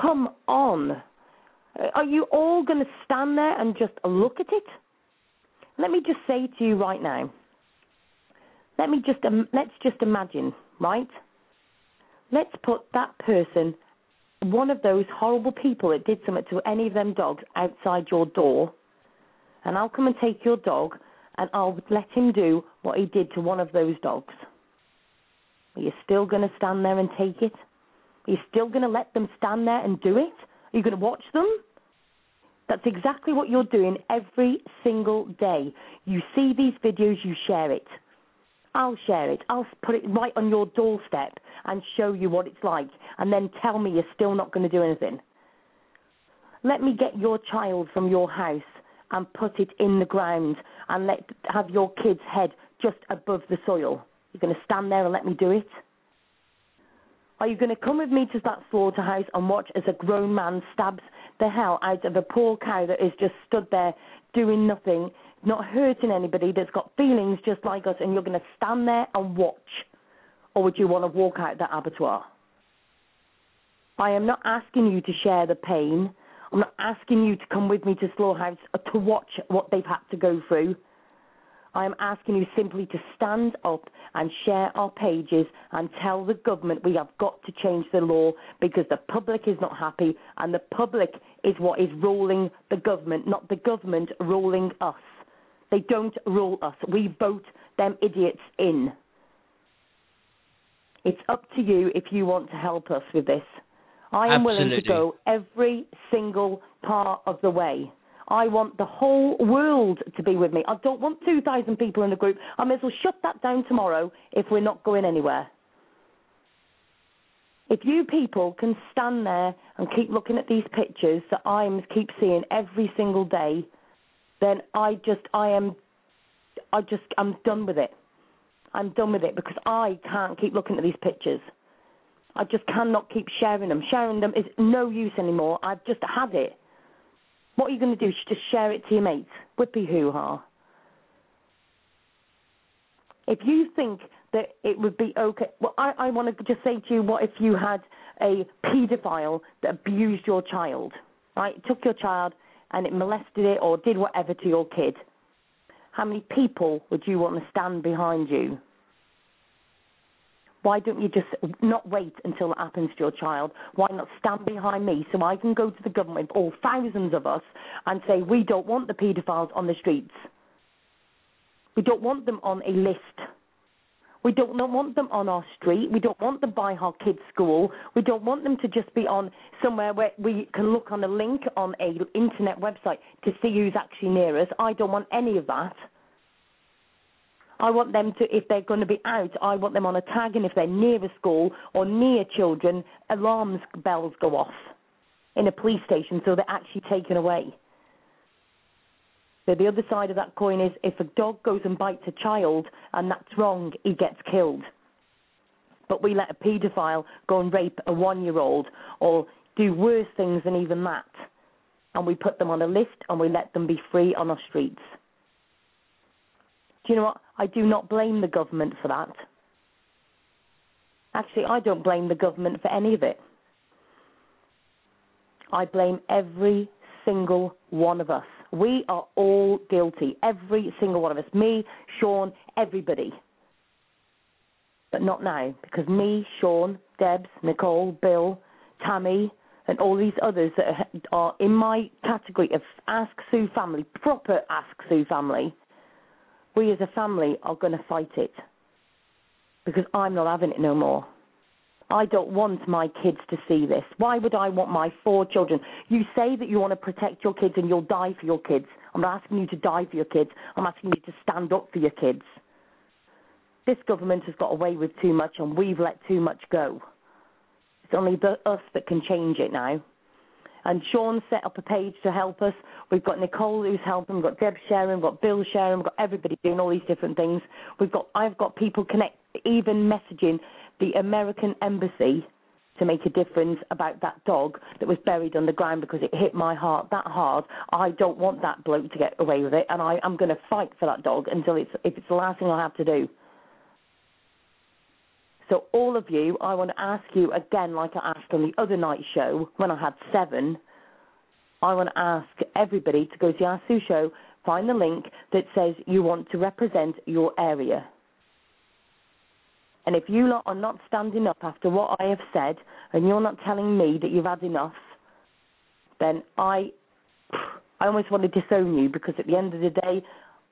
Come on. Are you all going to stand there and just look at it? Let me just say to you right now. Let me just um, let's just imagine, right? Let's put that person, one of those horrible people that did something to any of them dogs outside your door, and I'll come and take your dog and I'll let him do what he did to one of those dogs. Are you still going to stand there and take it? Are you still going to let them stand there and do it? Are you going to watch them? That's exactly what you're doing every single day. You see these videos, you share it. I'll share it. I'll put it right on your doorstep and show you what it's like, and then tell me you're still not going to do anything. Let me get your child from your house and put it in the ground and let have your kid's head just above the soil. You're going to stand there and let me do it? Are you going to come with me to that slaughterhouse and watch as a grown man stabs the hell out of a poor cow that is just stood there doing nothing, not hurting anybody, that's got feelings just like us, and you're going to stand there and watch? Or would you want to walk out that abattoir? I am not asking you to share the pain. I'm not asking you to come with me to slaughterhouse to watch what they've had to go through. I am asking you simply to stand up and share our pages and tell the government we have got to change the law because the public is not happy and the public is what is ruling the government, not the government ruling us. They don't rule us. We vote them idiots in. It's up to you if you want to help us with this. I am willing to go every single part of the way. I want the whole world to be with me. I don't want 2,000 people in a group. I may as well shut that down tomorrow if we're not going anywhere. If you people can stand there and keep looking at these pictures that I keep seeing every single day, then I just I am I just I'm done with it. I'm done with it because I can't keep looking at these pictures. I just cannot keep sharing them. Sharing them is no use anymore. I've just had it. What are you going to do? Just share it to your mates? Whippy hoo ha. If you think that it would be okay, well, I, I want to just say to you, what if you had a paedophile that abused your child, right? Took your child and it molested it or did whatever to your kid. How many people would you want to stand behind you? Why don't you just not wait until it happens to your child? Why not stand behind me so I can go to the government, all thousands of us, and say we don't want the paedophiles on the streets. We don't want them on a list. We don't want them on our street. We don't want them by our kids' school. We don't want them to just be on somewhere where we can look on a link on a internet website to see who's actually near us. I don't want any of that. I want them to, if they're going to be out, I want them on a tag, and if they're near a school or near children, alarms bells go off in a police station, so they're actually taken away. So the other side of that coin is if a dog goes and bites a child and that's wrong, he gets killed. But we let a paedophile go and rape a one-year-old or do worse things than even that, and we put them on a list and we let them be free on our streets. Do you know what? I do not blame the government for that. Actually, I don't blame the government for any of it. I blame every single one of us. We are all guilty, every single one of us. Me, Sean, everybody. But not now, because me, Sean, Debs, Nicole, Bill, Tammy, and all these others that are in my category of Ask Sue family, proper Ask Sue family, we as a family are going to fight it because I'm not having it no more. I don't want my kids to see this. Why would I want my four children? You say that you want to protect your kids and you'll die for your kids. I'm not asking you to die for your kids. I'm asking you to stand up for your kids. This government has got away with too much and we've let too much go. It's only the, us that can change it now. And Sean set up a page to help us. We've got Nicole who's helping. We've got Deb sharing. We've got Bill sharing. We've got everybody doing all these different things. We've got I've got people connect, even messaging the American embassy to make a difference about that dog that was buried underground because it hit my heart that hard. I don't want that bloke to get away with it, and I, I'm going to fight for that dog until it's if it's the last thing I have to do. So all of you, I want to ask you again, like I asked on the other night show when I had seven. I want to ask everybody to go to the Ask Sue show, find the link that says you want to represent your area. And if you lot are not standing up after what I have said, and you're not telling me that you've had enough, then I, I almost want to disown you because at the end of the day,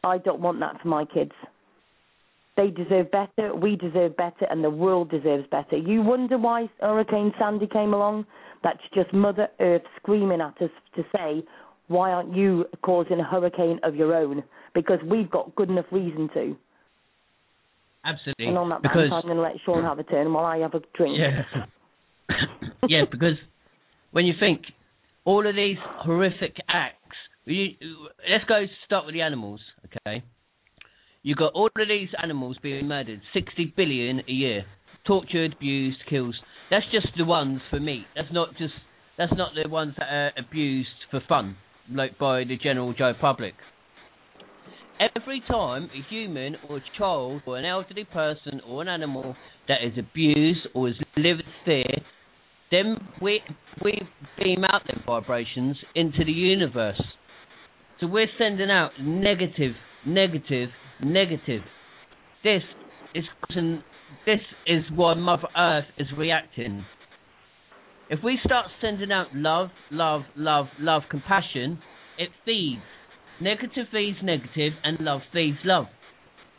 I don't want that for my kids. They deserve better, we deserve better, and the world deserves better. You wonder why Hurricane Sandy came along? That's just Mother Earth screaming at us to say, why aren't you causing a hurricane of your own? Because we've got good enough reason to. Absolutely. And on that because, I'm going to let Sean have a turn while I have a drink. Yeah. yeah, because when you think all of these horrific acts, you, let's go start with the animals, okay? You've got all of these animals being murdered, 60 billion a year, tortured, abused, killed. That's just the ones for meat. That's not just that's not the ones that are abused for fun, like by the general Joe public. Every time a human or a child or an elderly person or an animal that is abused or is lived fear, then we we beam out them vibrations into the universe. So we're sending out negative, negative, negative. This is this is why Mother Earth is reacting. If we start sending out love, love, love, love, compassion, it feeds. Negative feeds negative, and love feeds love.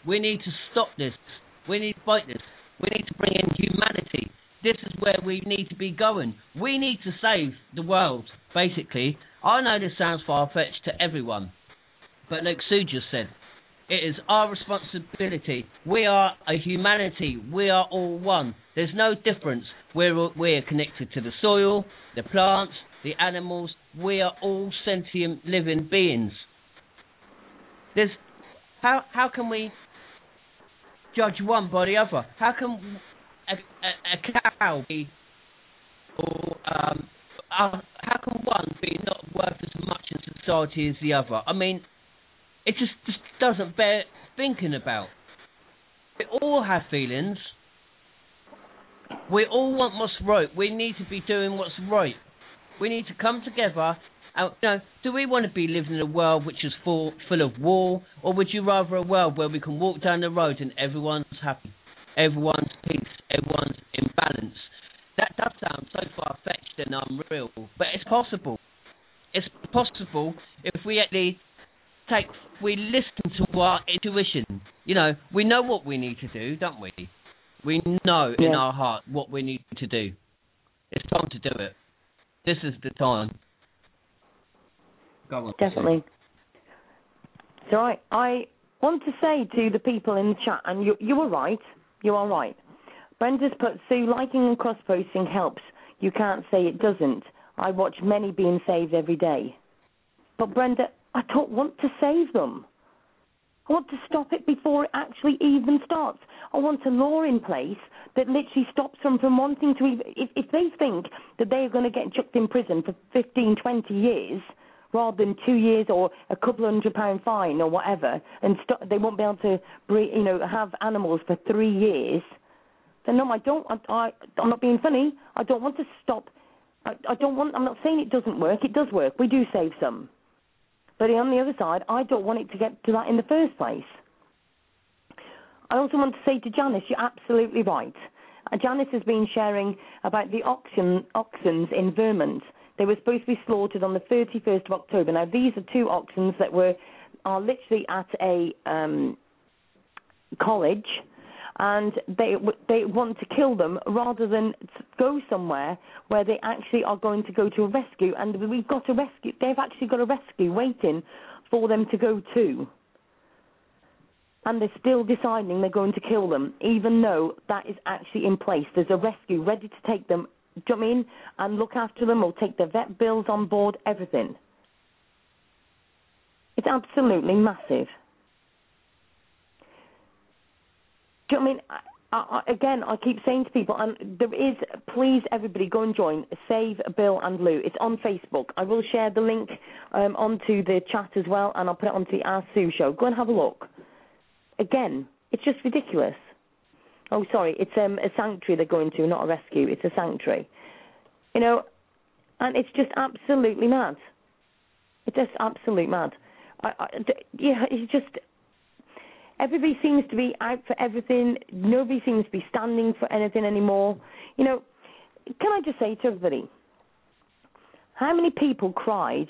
We need to stop this. We need to fight this. We need to bring in humanity. This is where we need to be going. We need to save the world, basically. I know this sounds far fetched to everyone, but like Sue just said, It is our responsibility. We are a humanity. We are all one. There's no difference. We're we're connected to the soil, the plants, the animals. We are all sentient living beings. There's how how can we judge one by the other? How can a, a, a cow be or um, uh, how can one be not worth as much in society as the other? I mean, it just just doesn't bear thinking about. We all have feelings. We all want what's right. We need to be doing what's right. We need to come together. And, you know, do we want to be living in a world which is full full of war, or would you rather a world where we can walk down the road and everyone's happy, everyone's peace, everyone's in balance? That does sound so far fetched and unreal, but it's possible. It's possible if we actually take, we listen to our intuition. You know, we know what we need to do, don't we? We know Yeah. in our heart what we need to do. It's time to do it. This is the time. Go on. Definitely. So I, I want to say to the people in the chat, and you, you were right. You are right. Brenda's put, Sue, liking and cross posting helps. You can't say it doesn't. I watch many being saved every day. But Brenda, I don't want to save them. I want to stop it before it actually even starts. I want a law in place that literally stops them from wanting to even. If, if they think that they are going to get chucked in prison for 15, 20 years, rather than two years or a couple of hundred pound fine or whatever, and st- they won't be able to, breed, you know, have animals for three years, then no, I don't. I, I, I'm not being funny. I don't want to stop. I, I don't want. I'm not saying it doesn't work. It does work. We do save some. But on the other side, I don't want it to get to that in the first place. I also want to say to Janice, you're absolutely right. Uh, Janice has been sharing about the oxen, oxens in Vermont. They were supposed to be slaughtered on the 31st of October. Now, these are two oxens that were are literally at a um, college, and they they want to kill them rather than go somewhere where they actually are going to go to a rescue. And we've got a rescue. They've actually got a rescue waiting for them to go to and they're still deciding they're going to kill them, even though that is actually in place. There's a rescue ready to take them, do you mean, and look after them, or take their vet bills on board, everything. It's absolutely massive. You know I mean? I, I, again, I keep saying to people, and there is, please, everybody, go and join Save Bill and Lou. It's on Facebook. I will share the link um, onto the chat as well, and I'll put it onto the Ask Sue show. Go and have a look. Again, it's just ridiculous. Oh, sorry, it's um, a sanctuary they're going to, not a rescue. It's a sanctuary. You know, and it's just absolutely mad. It's just absolute mad. I, I, yeah, it's just everybody seems to be out for everything. Nobody seems to be standing for anything anymore. You know, can I just say to everybody, how many people cried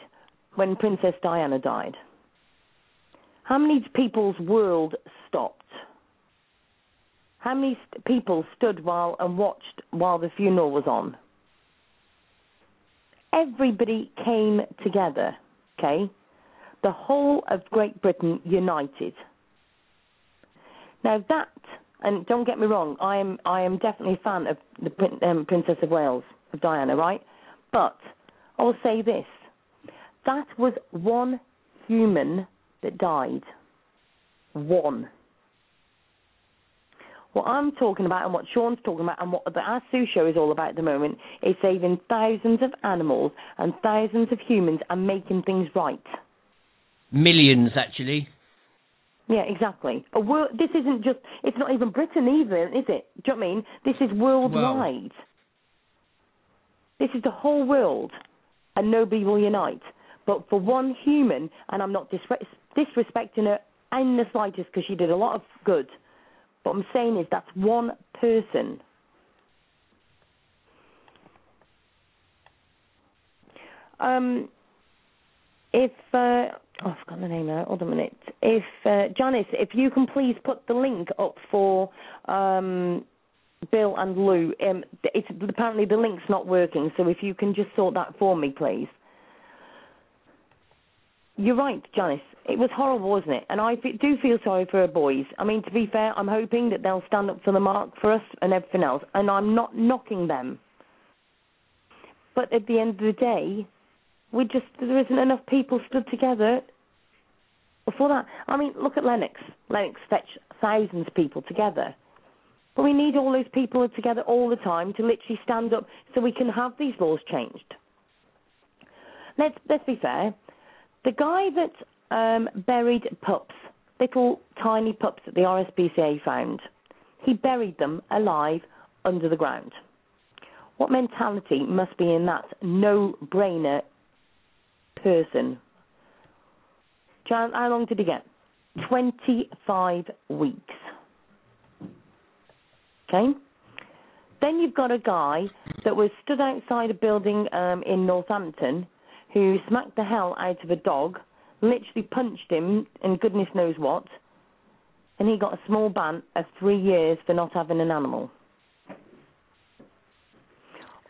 when Princess Diana died? How many people's world stopped? How many st- people stood while and watched while the funeral was on? Everybody came together, okay? The whole of Great Britain united. Now that, and don't get me wrong, I am I am definitely a fan of the um, Princess of Wales, of Diana, right? But I'll say this: that was one human that died. One. What I'm talking about and what Sean's talking about and what the Ask Sue show is all about at the moment is saving thousands of animals and thousands of humans and making things right. Millions, actually. Yeah, exactly. A wor- this isn't just, it's not even Britain either, is it? Do you know what I mean? This is worldwide. This is the whole world, and nobody will unite. But for one human, and I'm not disre- disrespecting her in the slightest because she did a lot of good, what I'm saying is that's one person. Um, if uh, oh, I've the name now. Hold on a minute. If uh, Janice, if you can please put the link up for um, Bill and Lou. Um, it's apparently the link's not working, so if you can just sort that for me, please. you're right, Janice. It was horrible, wasn't it? And I f- do feel sorry for our boys. I mean, to be fair, I'm hoping that they'll stand up for the mark for us and everything else. And I'm not knocking them. But at the end of the day, we just there isn't enough people stood together for that. I mean, look at Lennox. Lennox fetched thousands of people together. But we need all those people together all the time to literally stand up so we can have these laws changed. Let's let's be fair. The guy that um, buried pups, little tiny pups that the RSPCA found, he buried them alive under the ground. What mentality must be in that no-brainer person? Jan, how long did he get? 25 weeks. Okay? Then you've got a guy that was stood outside a building um, in Northampton who smacked the hell out of a dog, literally punched him, and goodness knows what, and he got a small ban of three years for not having an animal.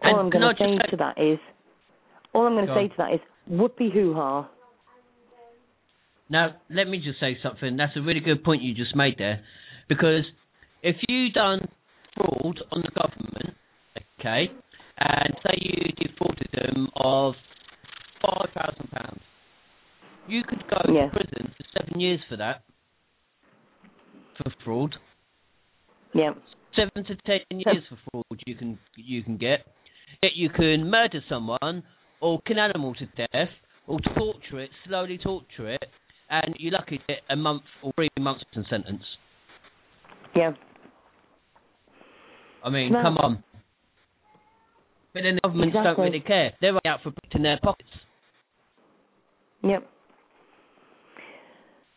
All And I'm going to say say- to that is, all I'm going to Go say on. to that is, whoopee hoo ha. Now, let me just say something. That's a really good point you just made there, because if you done fraud on the government, okay, and say you defrauded them of five thousand pounds, you could go Yeah. to prison for seven years for that, for fraud. Yeah, Seven to ten years for fraud you can you can get. Yet you can murder someone or kill an animal to death or torture it, slowly torture it, and you're lucky to get a month or three months in sentence. yeah. I mean, No. come on. But then the governments don't really care. They're only out for putting their pockets. Yep.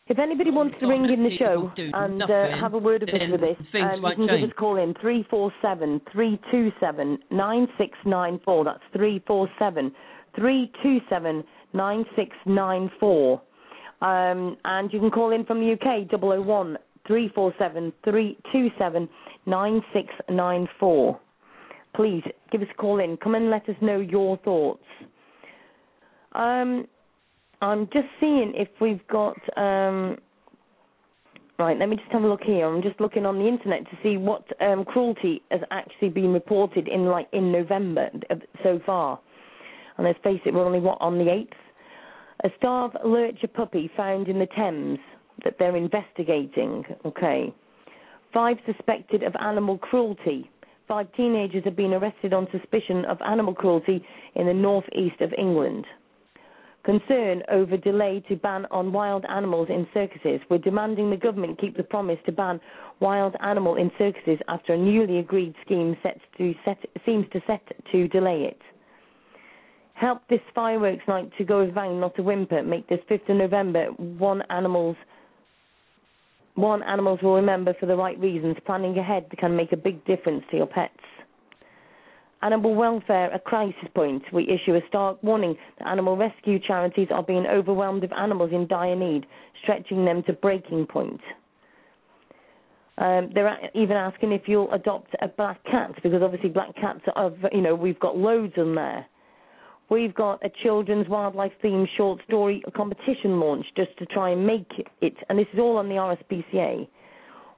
If anybody wants to ring in the show and uh, have a word with us with this, things um, you can give us a call in three four seven three two seven nine six nine four. That's three four seven three two seven nine six nine four. Um, and you can call in from the UK double oh one three four seven three two seven nine six nine four. Please give us a call in. Come and let us know your thoughts. Um, I'm just seeing if we've got. Um, right, let me just have a look here. I'm just looking on the internet to see what um, cruelty has actually been reported in like in November uh, so far. And let's face it, we're only what on the eighth. A starved lurcher puppy found in the Thames that they're investigating. Okay, five suspected of animal cruelty. Five teenagers have been arrested on suspicion of animal cruelty in the northeast of England concern over delay to ban on wild animals in circuses. We're demanding the government keep the promise to ban wild animal in circuses after a newly agreed scheme to set, seems to set to delay it. Help this fireworks night to go with bang, not a whimper. Make this 5th of November one animals one animals will remember for the right reasons. Planning ahead can make a big difference to your pets. Animal welfare a crisis point. We issue a stark warning that animal rescue charities are being overwhelmed with animals in dire need, stretching them to breaking point. Um, they're even asking if you'll adopt a black cat because obviously black cats are, you know, we've got loads in there. We've got a children's wildlife themed short story competition launch just to try and make it, and this is all on the RSPCA.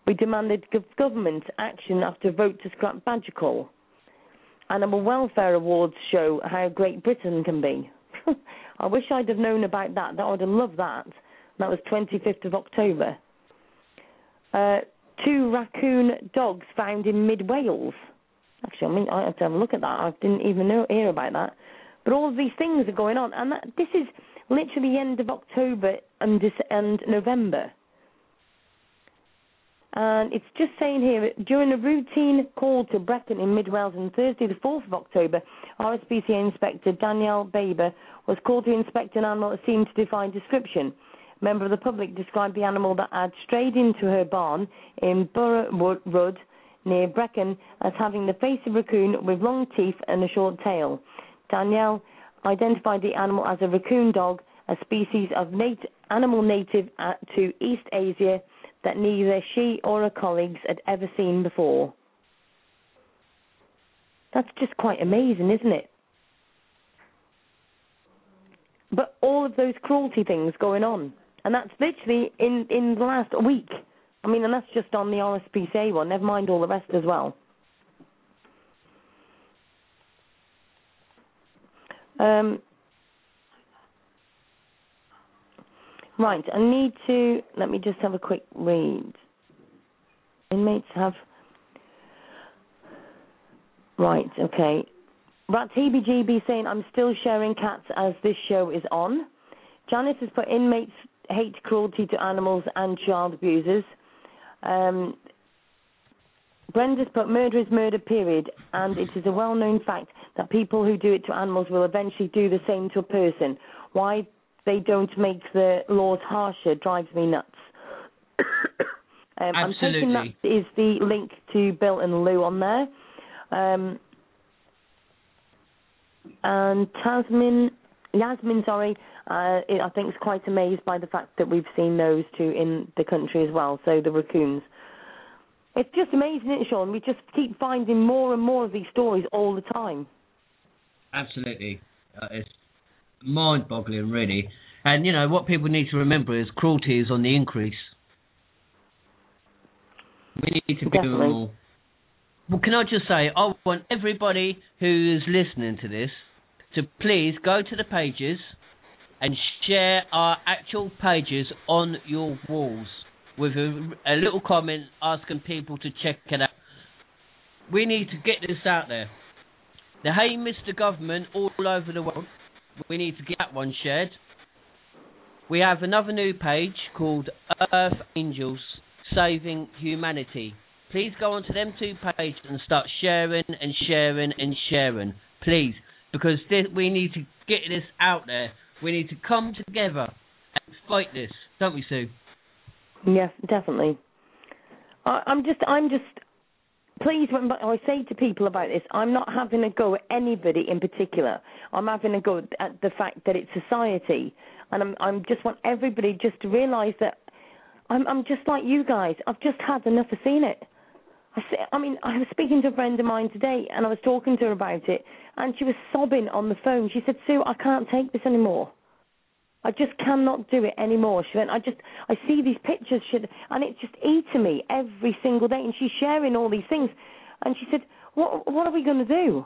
We demanded government action after a vote to scrap Badger Cull. Animal Welfare Awards show how great Britain can be. I wish I'd have known about that. That I would have loved that. That was 25th of October. Uh, two raccoon dogs found in mid Wales. Actually, I mean, I have to have a look at that. I didn't even know hear about that. But all of these things are going on, and that, this is literally the end of October and, and November. And it's just saying here, during a routine call to Brecon in Mid Wales on Thursday, the 4th of October, RSPCA Inspector Danielle Baber was called to inspect an animal that seemed to defy description. A member of the public described the animal that had strayed into her barn in Borough Road near Brecon as having the face of a raccoon with long teeth and a short tail. Danielle identified the animal as a raccoon dog, a species of nat- animal native to East Asia that neither she or her colleagues had ever seen before. That's just quite amazing, isn't it? but all of those cruelty things going on, and that's literally in in the last week. I mean, and that's just on the RSPCA one. Never mind all the rest as well. Um, right, I need to. Let me just have a quick read. Inmates have. Right, okay. Rat TBGB saying, I'm still sharing cats as this show is on. Janice has put inmates hate cruelty to animals and child abusers. Um, Brenda's put murder is murder, period, and it is a well known fact that people who do it to animals will eventually do the same to a person. Why they don't make the laws harsher drives me nuts. um, I'm taking that is the link to Bill and Lou on there. Um, and Tasmin, Yasmin, sorry, uh, I think is quite amazed by the fact that we've seen those two in the country as well. So the raccoons. It's just amazing, isn't it, Sean? We just keep finding more and more of these stories all the time. Absolutely, uh, it's mind-boggling, really. And you know what people need to remember is cruelty is on the increase. We need to be doing more. Well, can I just say, I want everybody who is listening to this to please go to the pages and share our actual pages on your walls with a, a little comment asking people to check it out. We need to get this out there. The Hey Mr. Government all over the world, we need to get that one shared. We have another new page called Earth Angels Saving Humanity. Please go onto them two pages and start sharing and sharing and sharing. Please. Because this, we need to get this out there. We need to come together and fight this, don't we, Sue? Yes, definitely. I, I'm just, I'm just. Please, when I say to people about this, I'm not having a go at anybody in particular. I'm having a go at the fact that it's society, and I'm, I'm just want everybody just to realise that I'm, I'm just like you guys. I've just had enough of seeing it. I, say, I mean, I was speaking to a friend of mine today, and I was talking to her about it, and she was sobbing on the phone. She said, "Sue, I can't take this anymore." I just cannot do it anymore. She went, I just, I see these pictures, she, and it's just eating me every single day. And she's sharing all these things. And she said, what, what are we going to do?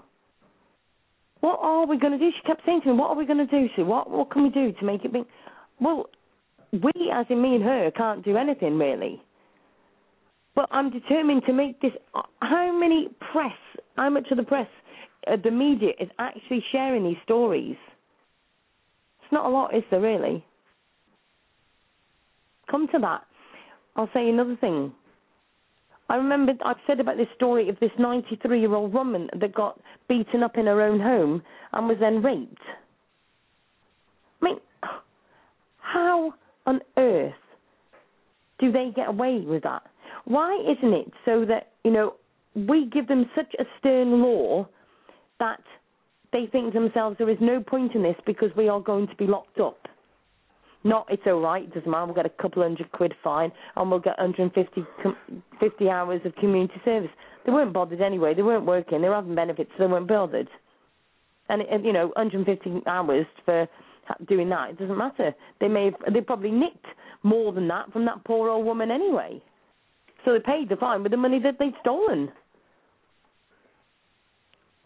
What are we going to do? She kept saying to me, what are we going to do, Sue? What, what can we do to make it big? Well, we, as in me and her, can't do anything really. But I'm determined to make this. How many press, how much of the press, uh, the media is actually sharing these stories? Not a lot, is there really? Come to that. I'll say another thing. I remember I've said about this story of this 93 year old woman that got beaten up in her own home and was then raped. I mean, how on earth do they get away with that? Why isn't it so that, you know, we give them such a stern law that they think to themselves there is no point in this because we are going to be locked up. Not it's all right, it doesn't matter. We'll get a couple hundred quid fine and we'll get 150 50 hours of community service. They weren't bothered anyway. They weren't working. They were having benefits, so they weren't bothered. And, and you know, 150 hours for doing that, it doesn't matter. They may have, they probably nicked more than that from that poor old woman anyway. So they paid the fine with the money that they'd stolen.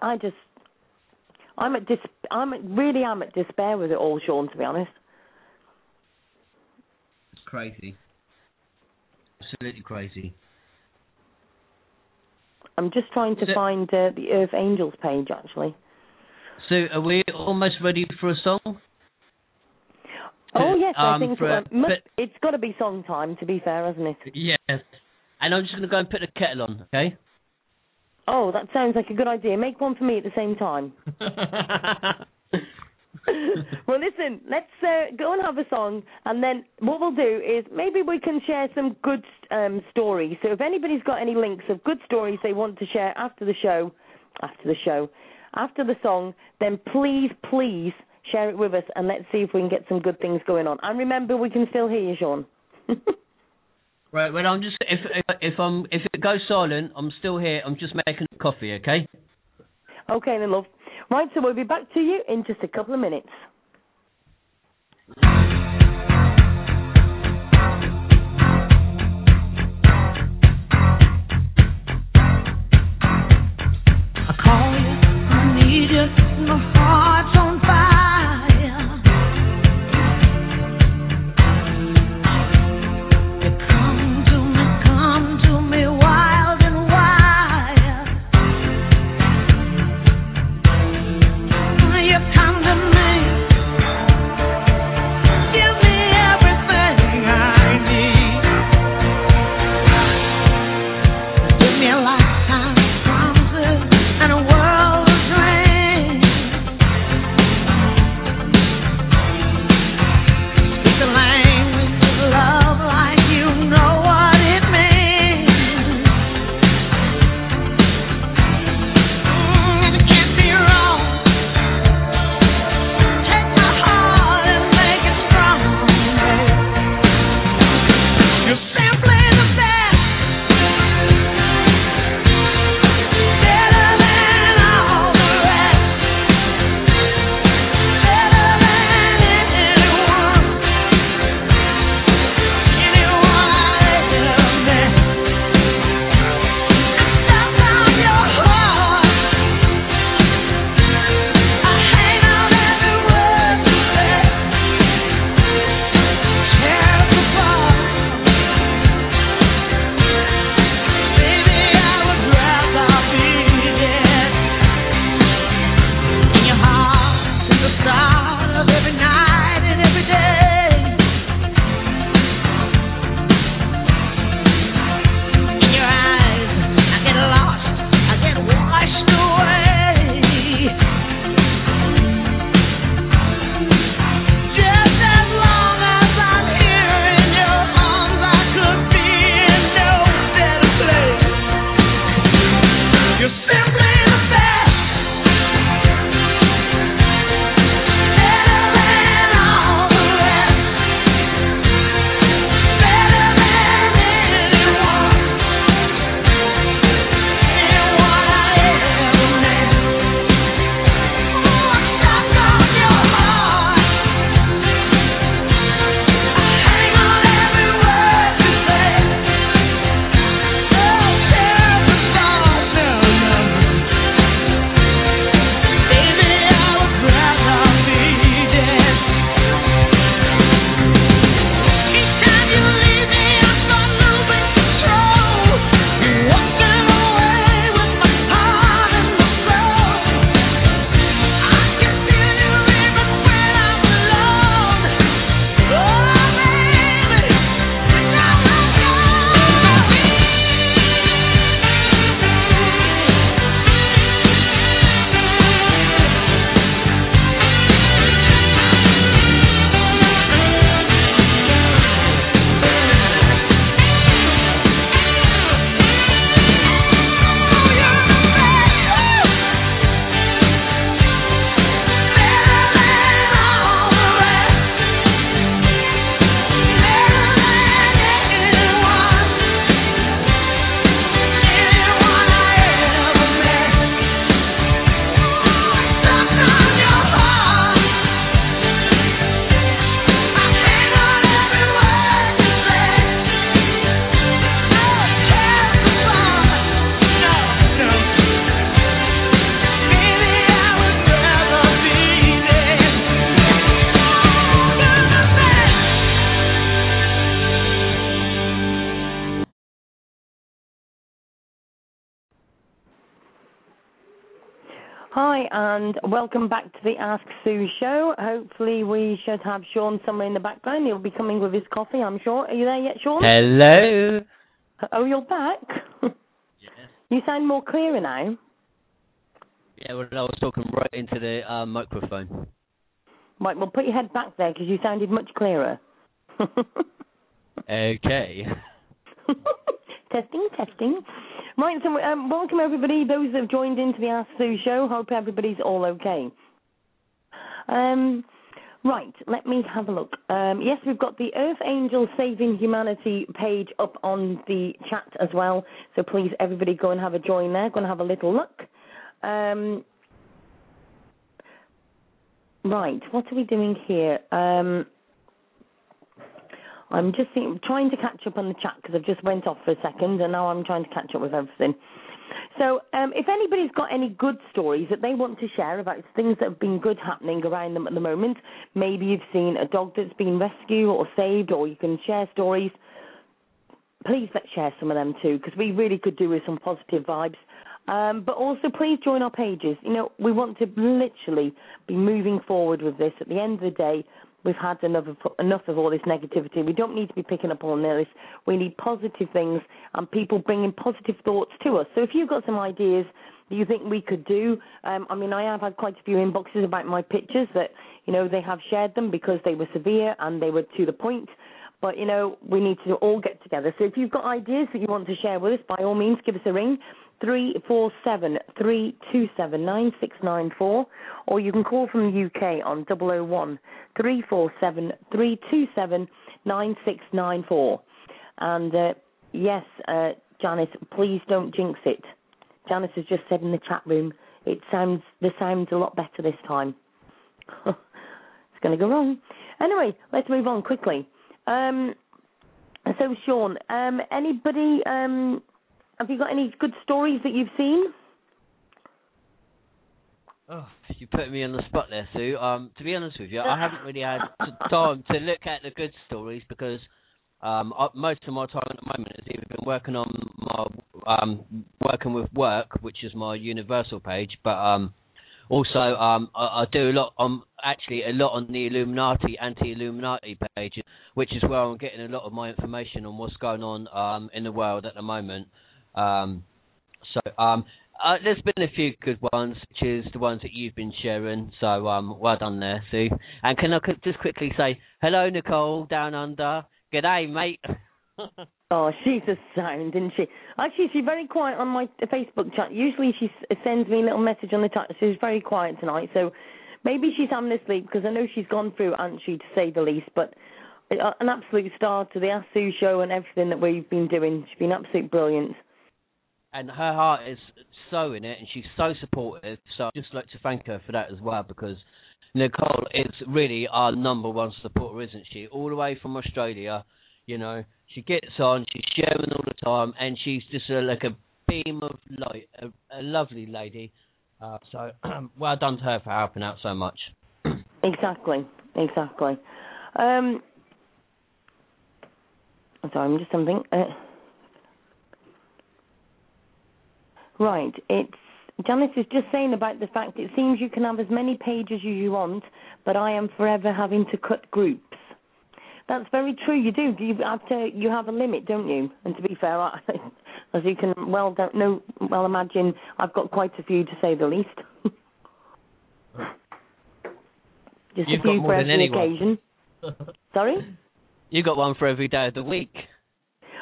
I just I'm at dis- I'm at, really am at despair with it all, Sean. To be honest, it's crazy, absolutely crazy. I'm just trying to so, find uh, the Earth Angels page actually. So, are we almost ready for a song? Oh yes, um, I think a, uh, must, it's got to be song time. To be fair, hasn't it? Yes. And I'm just going to go and put the kettle on, okay? Oh, that sounds like a good idea. Make one for me at the same time. well, listen, let's uh, go and have a song, and then what we'll do is maybe we can share some good um, stories. So if anybody's got any links of good stories they want to share after the show, after the show, after the song, then please, please share it with us, and let's see if we can get some good things going on. And remember, we can still hear you, Sean. Right. Well, I'm just if if I'm if it goes silent, I'm still here. I'm just making coffee. Okay. Okay then, love. Right. So we'll be back to you in just a couple of minutes. And welcome back to the Ask Sue show. Hopefully, we should have Sean somewhere in the background. He'll be coming with his coffee, I'm sure. Are you there yet, Sean? Hello. Oh, you're back? yes. You sound more clearer now. Yeah, well, I was talking right into the uh, microphone. Right, well, put your head back there because you sounded much clearer. Okay. testing, testing. Right, so um, welcome everybody, those that have joined into the Ask Sue show. Hope everybody's all okay. Um, right, let me have a look. Um, yes, we've got the Earth Angel Saving Humanity page up on the chat as well. So please, everybody, go and have a join there. Go and have a little look. Um, right, what are we doing here? I'm just seeing, trying to catch up on the chat because I've just went off for a second and now I'm trying to catch up with everything. So, um, if anybody's got any good stories that they want to share about things that have been good happening around them at the moment, maybe you've seen a dog that's been rescued or saved, or you can share stories. Please let's share some of them too, because we really could do with some positive vibes. Um, but also, please join our pages. You know, we want to literally be moving forward with this. At the end of the day, we've had enough of, enough of all this negativity. We don't need to be picking up on this. We need positive things and people bringing positive thoughts to us. So if you've got some ideas that you think we could do, um, I mean, I have had quite a few inboxes about my pictures that, you know, they have shared them because they were severe and they were to the point. But, you know, we need to all get together. So if you've got ideas that you want to share with us, by all means, give us a ring. Three four seven three two seven nine six nine four, or you can call from the UK on double o one three four seven three two seven nine six nine four. And uh, yes, uh, Janice, please don't jinx it. Janice has just said in the chat room, it sounds the sounds a lot better this time. it's going to go wrong. Anyway, let's move on quickly. Um, so Sean, um, anybody? Um, have you got any good stories that you've seen? Oh, you put me on the spot there, Sue. Um, to be honest with you, I haven't really had time to look at the good stories because um, I, most of my time at the moment has either been working on my um, working with work, which is my universal page, but um, also um, I, I do a lot on actually a lot on the Illuminati anti-Illuminati page, which is where I'm getting a lot of my information on what's going on um, in the world at the moment. Um, so um, uh, there's been a few good ones, which is the ones that you've been sharing. So um, well done there, Sue. And can I just quickly say hello, Nicole down under. G'day, mate. Oh, she's a sound, isn't she? Actually, she's very quiet on my Facebook chat. Usually, she sends me a little message on the chat. She's very quiet tonight, so maybe she's having a sleep because I know she's gone through, hasn't she, to say the least. But uh, an absolute star to the Ask Sue show and everything that we've been doing. She's been absolute brilliant. And her heart is so in it, and she's so supportive. So I'd just like to thank her for that as well, because Nicole is really our number one supporter, isn't she? All the way from Australia, you know. She gets on, she's sharing all the time, and she's just a, like a beam of light, a, a lovely lady. Uh, so well done to her for helping out so much. Exactly, exactly. Um, sorry, I'm just something. Uh, right, it's Janice is just saying about the fact it seems you can have as many pages as you want, but I am forever having to cut groups. That's very true. You do. You have to. You have a limit, don't you? And to be fair, I, as you can well don't know, well imagine, I've got quite a few to say the least. Just You've a got few more for every occasion. Sorry, you got one for every day of the week.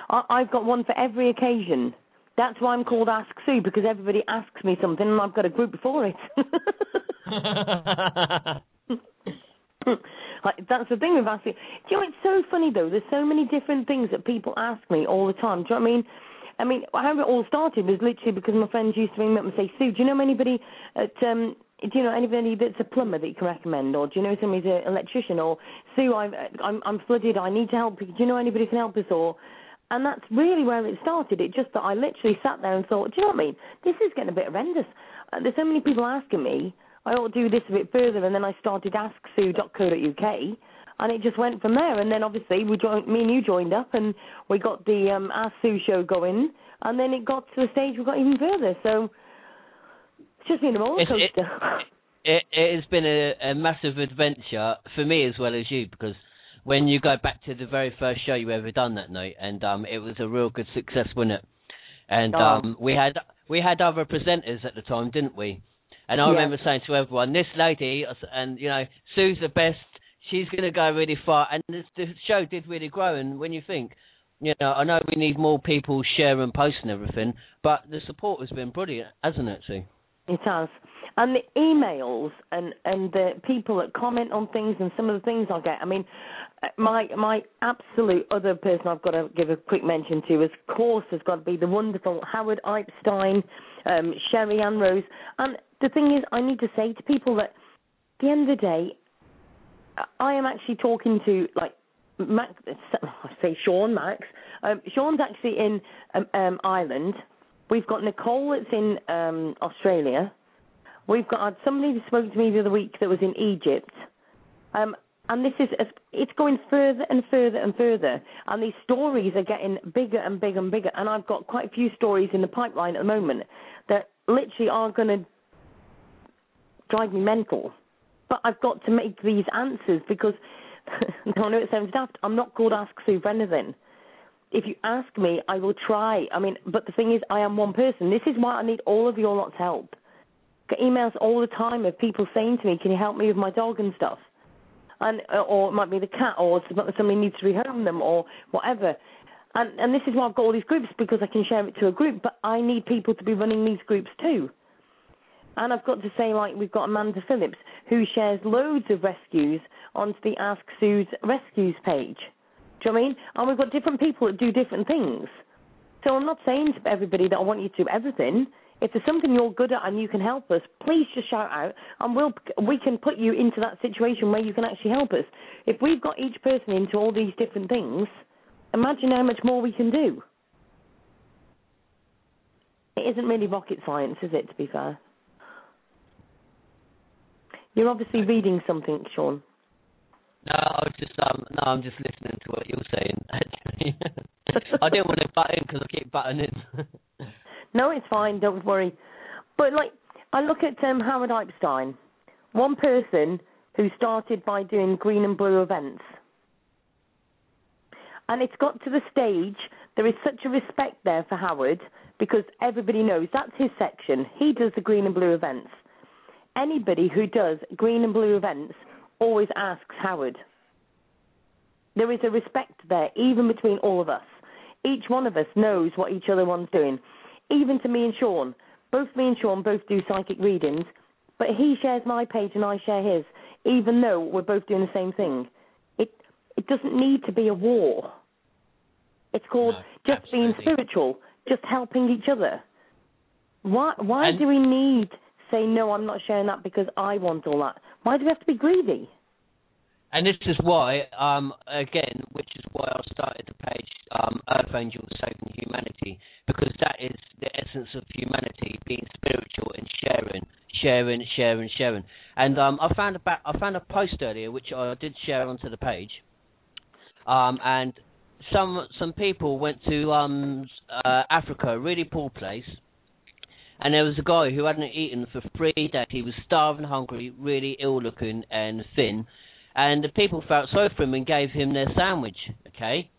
I, I've got one for every occasion. That's why I'm called Ask Sue because everybody asks me something and I've got a group for it. like that's the thing with asking. Do you know it's so funny though? There's so many different things that people ask me all the time. Do you know what I mean? I mean, how it all started was literally because my friends used to ring me up and say, "Sue, do you know anybody at um, do you know anybody that's a plumber that you can recommend, or do you know somebody's an electrician, or Sue, I'm I'm, I'm flooded, I need to help. Do you know anybody who can help us, or and that's really where it started. It just that I literally sat there and thought, do you know what I mean? This is getting a bit horrendous. Uh, there's so many people asking me. I ought to do this a bit further, and then I started asksue.co.uk, and it just went from there. And then obviously we joined, me and you joined up, and we got the um, Ask Sue show going, and then it got to the stage we got even further. So it's just been a roller It's- it- coaster. it, it has been a, a massive adventure for me as well as you because when you go back to the very first show you ever done that night and um it was a real good success wasn't it? And Oh. um we had we had other presenters at the time didn't we? And I Yeah. remember saying to everyone this lady and you know Sue's the best. She's going to go really far. And this, the show did really grow and when you think you know I know we need more people sharing posts and everything but the support has been brilliant hasn't it Sue It has. And the emails and and the people that comment on things and some of the things I get. I mean, uh, my my absolute other person I've got to give a quick mention to, of course, has got to be the wonderful Howard Epstein, um, Sherry Ann Rose. And the thing is, I need to say to people that at the end of the day, I am actually talking to like I say Sean Max. Um, Sean's actually in um, um, Ireland. We've got Nicole that's in um, Australia. We've got had somebody who spoke to me the other week that was in Egypt. Um, and this is it's going further and further and further, and these stories are getting bigger and bigger and bigger. And I've got quite a few stories in the pipeline at the moment that literally are going to drive me mental. But I've got to make these answers because I know it sounds daft. I'm not called Ask Sue for anything. If you ask me, I will try. I mean, but the thing is, I am one person. This is why I need all of your lot's help. Get emails all the time of people saying to me, "Can you help me with my dog and stuff?" And uh, or it might be the cat, or somebody needs to rehome them, or whatever. And and this is why I've got all these groups because I can share it to a group. But I need people to be running these groups too. And I've got to say, like, we've got Amanda Phillips who shares loads of rescues onto the Ask Sue's rescues page. Do you know I mean? And we've got different people that do different things. So I'm not saying to everybody that I want you to do everything. If there's something you're good at and you can help us, please just shout out, and we'll we can put you into that situation where you can actually help us. If we've got each person into all these different things, imagine how much more we can do. It isn't really rocket science, is it? To be fair. You're obviously reading something, Sean. No, I was just um no, I'm just listening to what you're saying. Actually, I didn't want to butt in because I keep butting in. No, it's fine. Don't worry. But like, I look at um, Howard Epstein, one person who started by doing green and blue events, and it's got to the stage there is such a respect there for Howard because everybody knows that's his section. He does the green and blue events. Anybody who does green and blue events always asks Howard. There is a respect there, even between all of us. Each one of us knows what each other one's doing even to me and Sean. Both me and Sean both do psychic readings, but he shares my page and I share his, even though we're both doing the same thing. It it doesn't need to be a war. It's called No, just being spiritual, just helping each other. Why why And- do we need to say no? I'm not sharing that because I want all that. Why do we have to be greedy? And this is why, um, again, which is why I started the page um, Earth Angels Saving Humanity, because that is the essence of humanity, being spiritual and sharing, sharing, sharing, sharing. And um, I found about I found a post earlier which I did share onto the page, um, and some some people went to um, uh, Africa, a really poor place, and there was a guy who hadn't eaten for three days. He was starving, hungry, really ill looking and thin and the people felt sorry for him and gave him their sandwich, okay?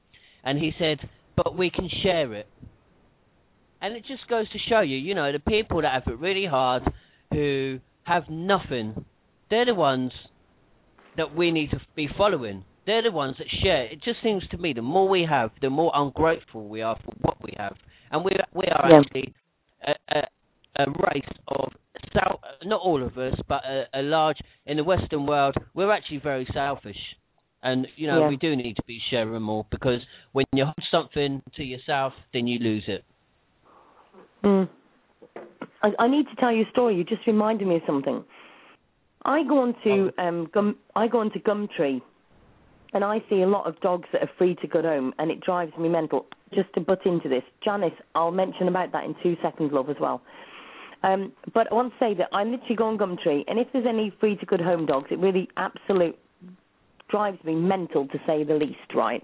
And he said, but we can share it. And it just goes to show you, you know, the people that have it really hard, who have nothing, they're the ones that we need to be following. They're the ones that share. It just seems to me the more we have, the more ungrateful we are for what we have. And we we are Yeah. actually a, a, a race of sel- not all of us, but a, a large in the Western world. We're actually very selfish, and you know Yeah. we do need to be sharing more because when you hold something to yourself, then you lose it. Mm. I, I need to tell you a story. You just reminded me of something. I go on to um, Gum. I go onto Gumtree, and I see a lot of dogs that are free to go home, and it drives me mental. Just to butt into this, Janice, I'll mention about that in two seconds, love, as well. Um, but I want to say that I'm literally go on Gumtree, and if there's any free to good home dogs, it really absolute drives me mental to say the least, right?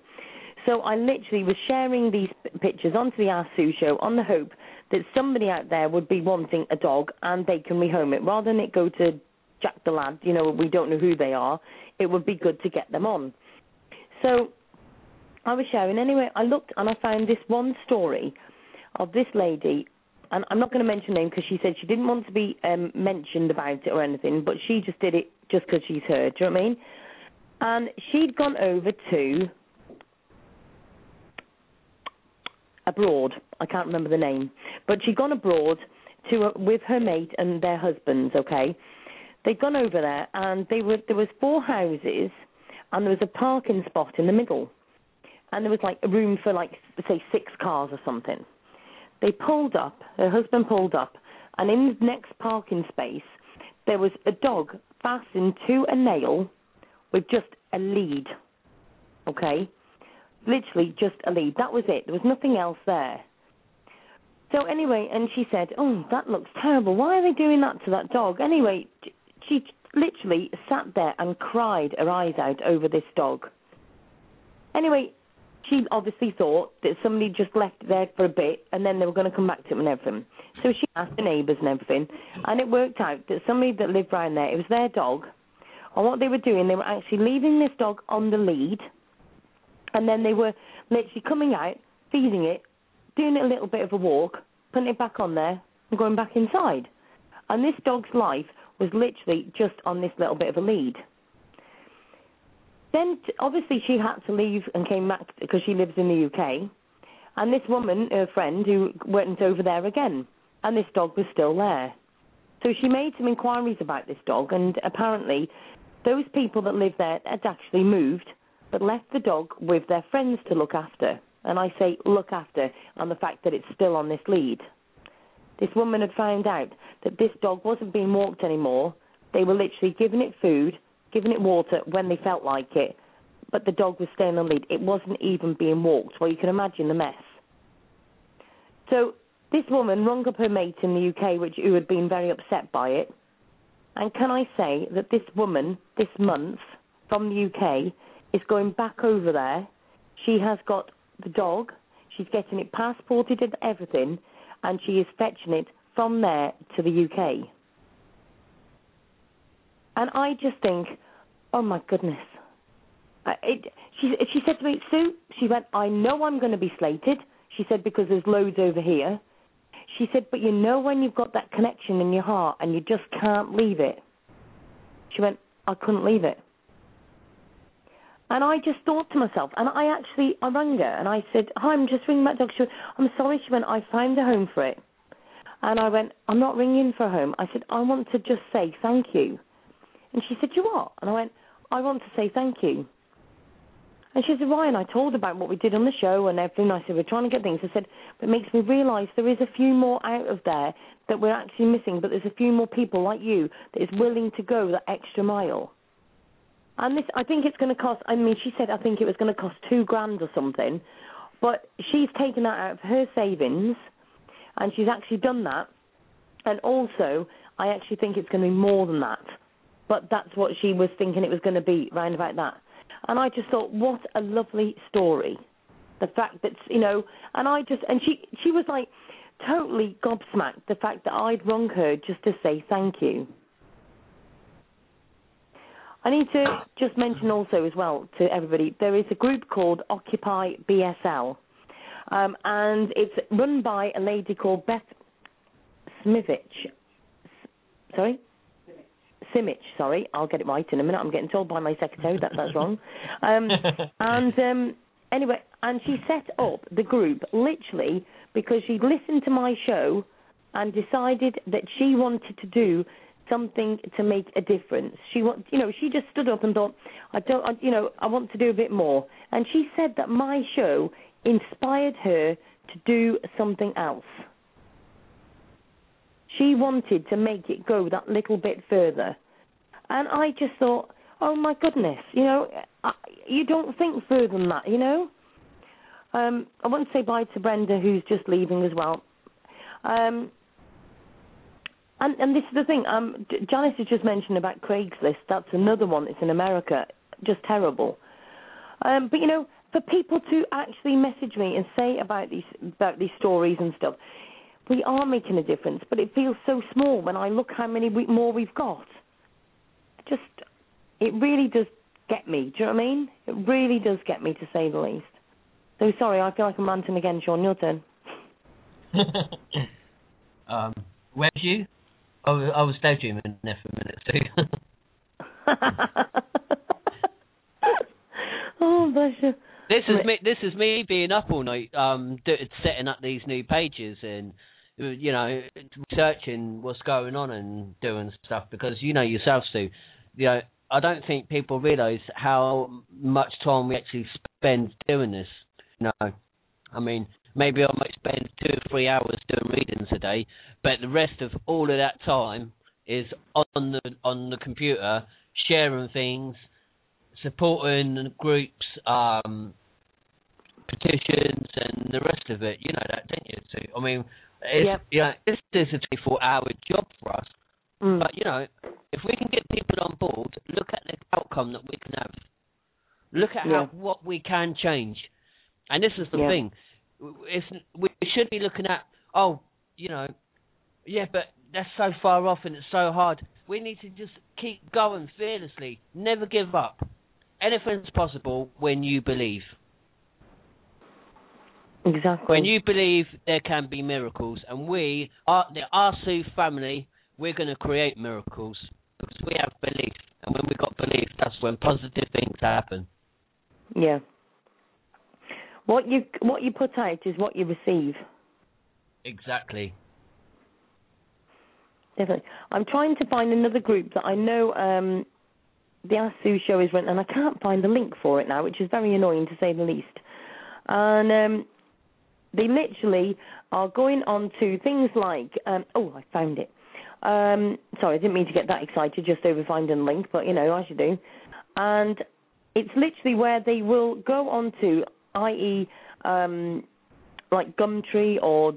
So I literally was sharing these pictures onto the Ask Sue show on the hope that somebody out there would be wanting a dog and they can rehome it rather than it go to Jack the Lad. You know, we don't know who they are. It would be good to get them on. So I was sharing anyway. I looked and I found this one story of this lady, and I'm not going to mention her name because she said she didn't want to be um, mentioned about it or anything, but she just did it just because she's heard. Do you know what I mean? And she'd gone over to abroad. I can't remember the name, but she'd gone abroad to uh, with her mate and their husbands. Okay, they'd gone over there, and they were there was four houses, and there was a parking spot in the middle, and there was like a room for like say six cars or something. They pulled up. Her husband pulled up, and in the next parking space, there was a dog fastened to a nail with just a lead. Okay, literally just a lead. That was it. There was nothing else there. So anyway, and she said, "Oh, that looks terrible. Why are they doing that to that dog?" Anyway, she literally sat there and cried her eyes out over this dog. Anyway, she obviously thought that somebody just left it there for a bit and then they were going to come back to it and everything. So she asked the neighbours and everything, and it worked out that somebody that lived round there, it was their dog, and what they were doing, they were actually leaving this dog on the lead, and then they were literally coming out, feeding it, doing a little bit of a walk, putting it back on there, and going back inside. And this dog's life was literally just on this little bit of a lead. Then, t- obviously, she had to leave and came back because she lives in the UK. And this woman, her friend, who went over there again, and this dog was still there. So she made some inquiries about this dog, and apparently, those people that lived there had actually moved, but left the dog with their friends to look after. And I say look after on the fact that it's still on this lead. This woman had found out that this dog wasn't being walked anymore. They were literally giving it food, giving it water when they felt like it, but the dog was staying on lead. It wasn't even being walked. Well, you can imagine the mess. So this woman rung up her mate in the UK, which who had been very upset by it. And can I say that this woman, this month, from the UK, is going back over there. She has got the dog. She's getting it passported and everything, and she is fetching it from there to the UK. And I just think, oh my goodness. It, she, she said to me, Sue, she went, I know I'm going to be slated. She said, because there's loads over here. She said, but you know when you've got that connection in your heart and you just can't leave it. She went, I couldn't leave it. And I just thought to myself, and I actually, I rang her and I said, hi, I'm just ringing that dog. She went, I'm sorry. She went, I found a home for it. And I went, I'm not ringing for a home. I said, I want to just say thank you. And she said, you what? And I went, I want to say thank you. And she said, Ryan, I told about what we did on the show and everything. I said, we're trying to get things. I said, but it makes me realise there is a few more out of there that we're actually missing, but there's a few more people like you that is willing to go that extra mile. And this, I think it's going to cost, I mean, she said I think it was going to cost two grand or something, but she's taken that out of her savings and she's actually done that. And also, I actually think it's going to be more than that. But that's what she was thinking it was going to be, round about that. And I just thought, what a lovely story. The fact that, you know, and I just, and she, she was like totally gobsmacked, the fact that I'd rung her just to say thank you. I need to just mention also as well to everybody, there is a group called Occupy BSL. Um, and it's run by a lady called Beth Smivich. Sorry? Simich, sorry. I'll get it right in a minute. I'm getting told by my secretary that that's wrong. Um, and um, anyway, and she set up the group literally because she'd listened to my show and decided that she wanted to do something to make a difference. She want, you know, she just stood up and thought, I don't, I, you know, I want to do a bit more. And she said that my show inspired her to do something else. She wanted to make it go that little bit further. And I just thought, oh my goodness, you know, I, you don't think further than that, you know? Um, I want to say bye to Brenda, who's just leaving as well. Um, and, and this is the thing, um, Janice has just mentioned about Craigslist. That's another one that's in America. Just terrible. Um, but, you know, for people to actually message me and say about these about these stories and stuff, we are making a difference. But it feels so small when I look how many we, more we've got. Just, it really does get me. Do you know what I mean? It really does get me, to say the least. So sorry, I feel like I'm ranting again, Sean. Your turn. um, where's you? I was, I was daydreaming there for a minute too. oh, bless you. This is me. This is me being up all night, um, do, setting up these new pages and you know researching what's going on and doing stuff because you know yourself, Sue. You know, I don't think people realise how much time we actually spend doing this. You know, I mean, maybe I might spend two or three hours doing readings a day, but the rest of all of that time is on the on the computer sharing things, supporting groups, um, petitions, and the rest of it. You know that, don't you? I mean, it's, Yep. you know, this is a 24-hour job for us. Mm. But you know, if we can get people on board, look at the outcome that we can have. Look at Yeah. how what we can change. And this is the Yeah. thing. It's, we should be looking at, oh, you know, yeah, but that's so far off and it's so hard. We need to just keep going fearlessly. Never give up. Anything's possible when you believe. Exactly. When you believe, there can be miracles. And we, our, the Ask Sue family, we're going to create miracles because we have belief. And when we've got belief, that's when positive things happen. Yeah. What you what you put out is what you receive. Exactly. Definitely. I'm trying to find another group that I know um, the Ask Sue show is run, and I can't find the link for it now, which is very annoying to say the least. And um, they literally are going on to things like, um, oh, I found it. Um, sorry, I didn't mean to get that excited just over finding a link, but you know, as you do. And it's literally where they will go on to, i.e., um, like Gumtree or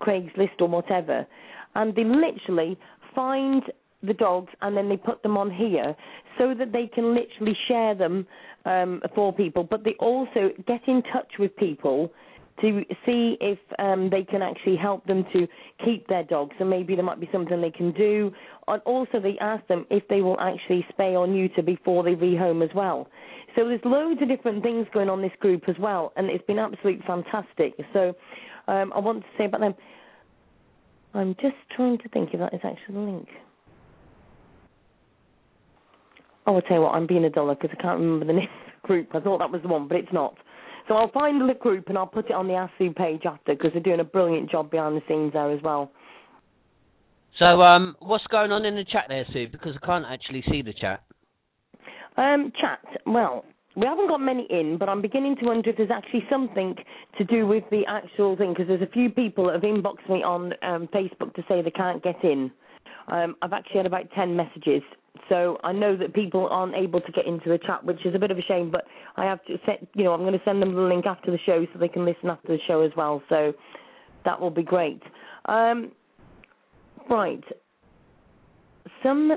Craigslist or whatever, and they literally find the dogs and then they put them on here so that they can literally share them um, for people. But they also get in touch with people to see if um, they can actually help them to keep their dogs, and maybe there might be something they can do. And also, they ask them if they will actually spay or neuter before they rehome as well. So there's loads of different things going on this group as well, and it's been absolutely fantastic. So um, I want to say about them. I'm just trying to think if that is actually the link. Oh, I'll tell you what, I'm being a dollar because I can't remember the name of the group. I thought that was the one, but it's not. So I'll find the group and I'll put it on the ASU page after because they're doing a brilliant job behind the scenes there as well. So, um, what's going on in the chat there, Sue? Because I can't actually see the chat. Um, chat. Well, we haven't got many in, but I'm beginning to wonder if there's actually something to do with the actual thing because there's a few people that have inboxed me on um, Facebook to say they can't get in. Um, I've actually had about 10 messages, so I know that people aren't able to get into the chat, which is a bit of a shame, but I have to set, you know, I'm going to send them the link after the show so they can listen after the show as well, so that will be great. Um, right. Some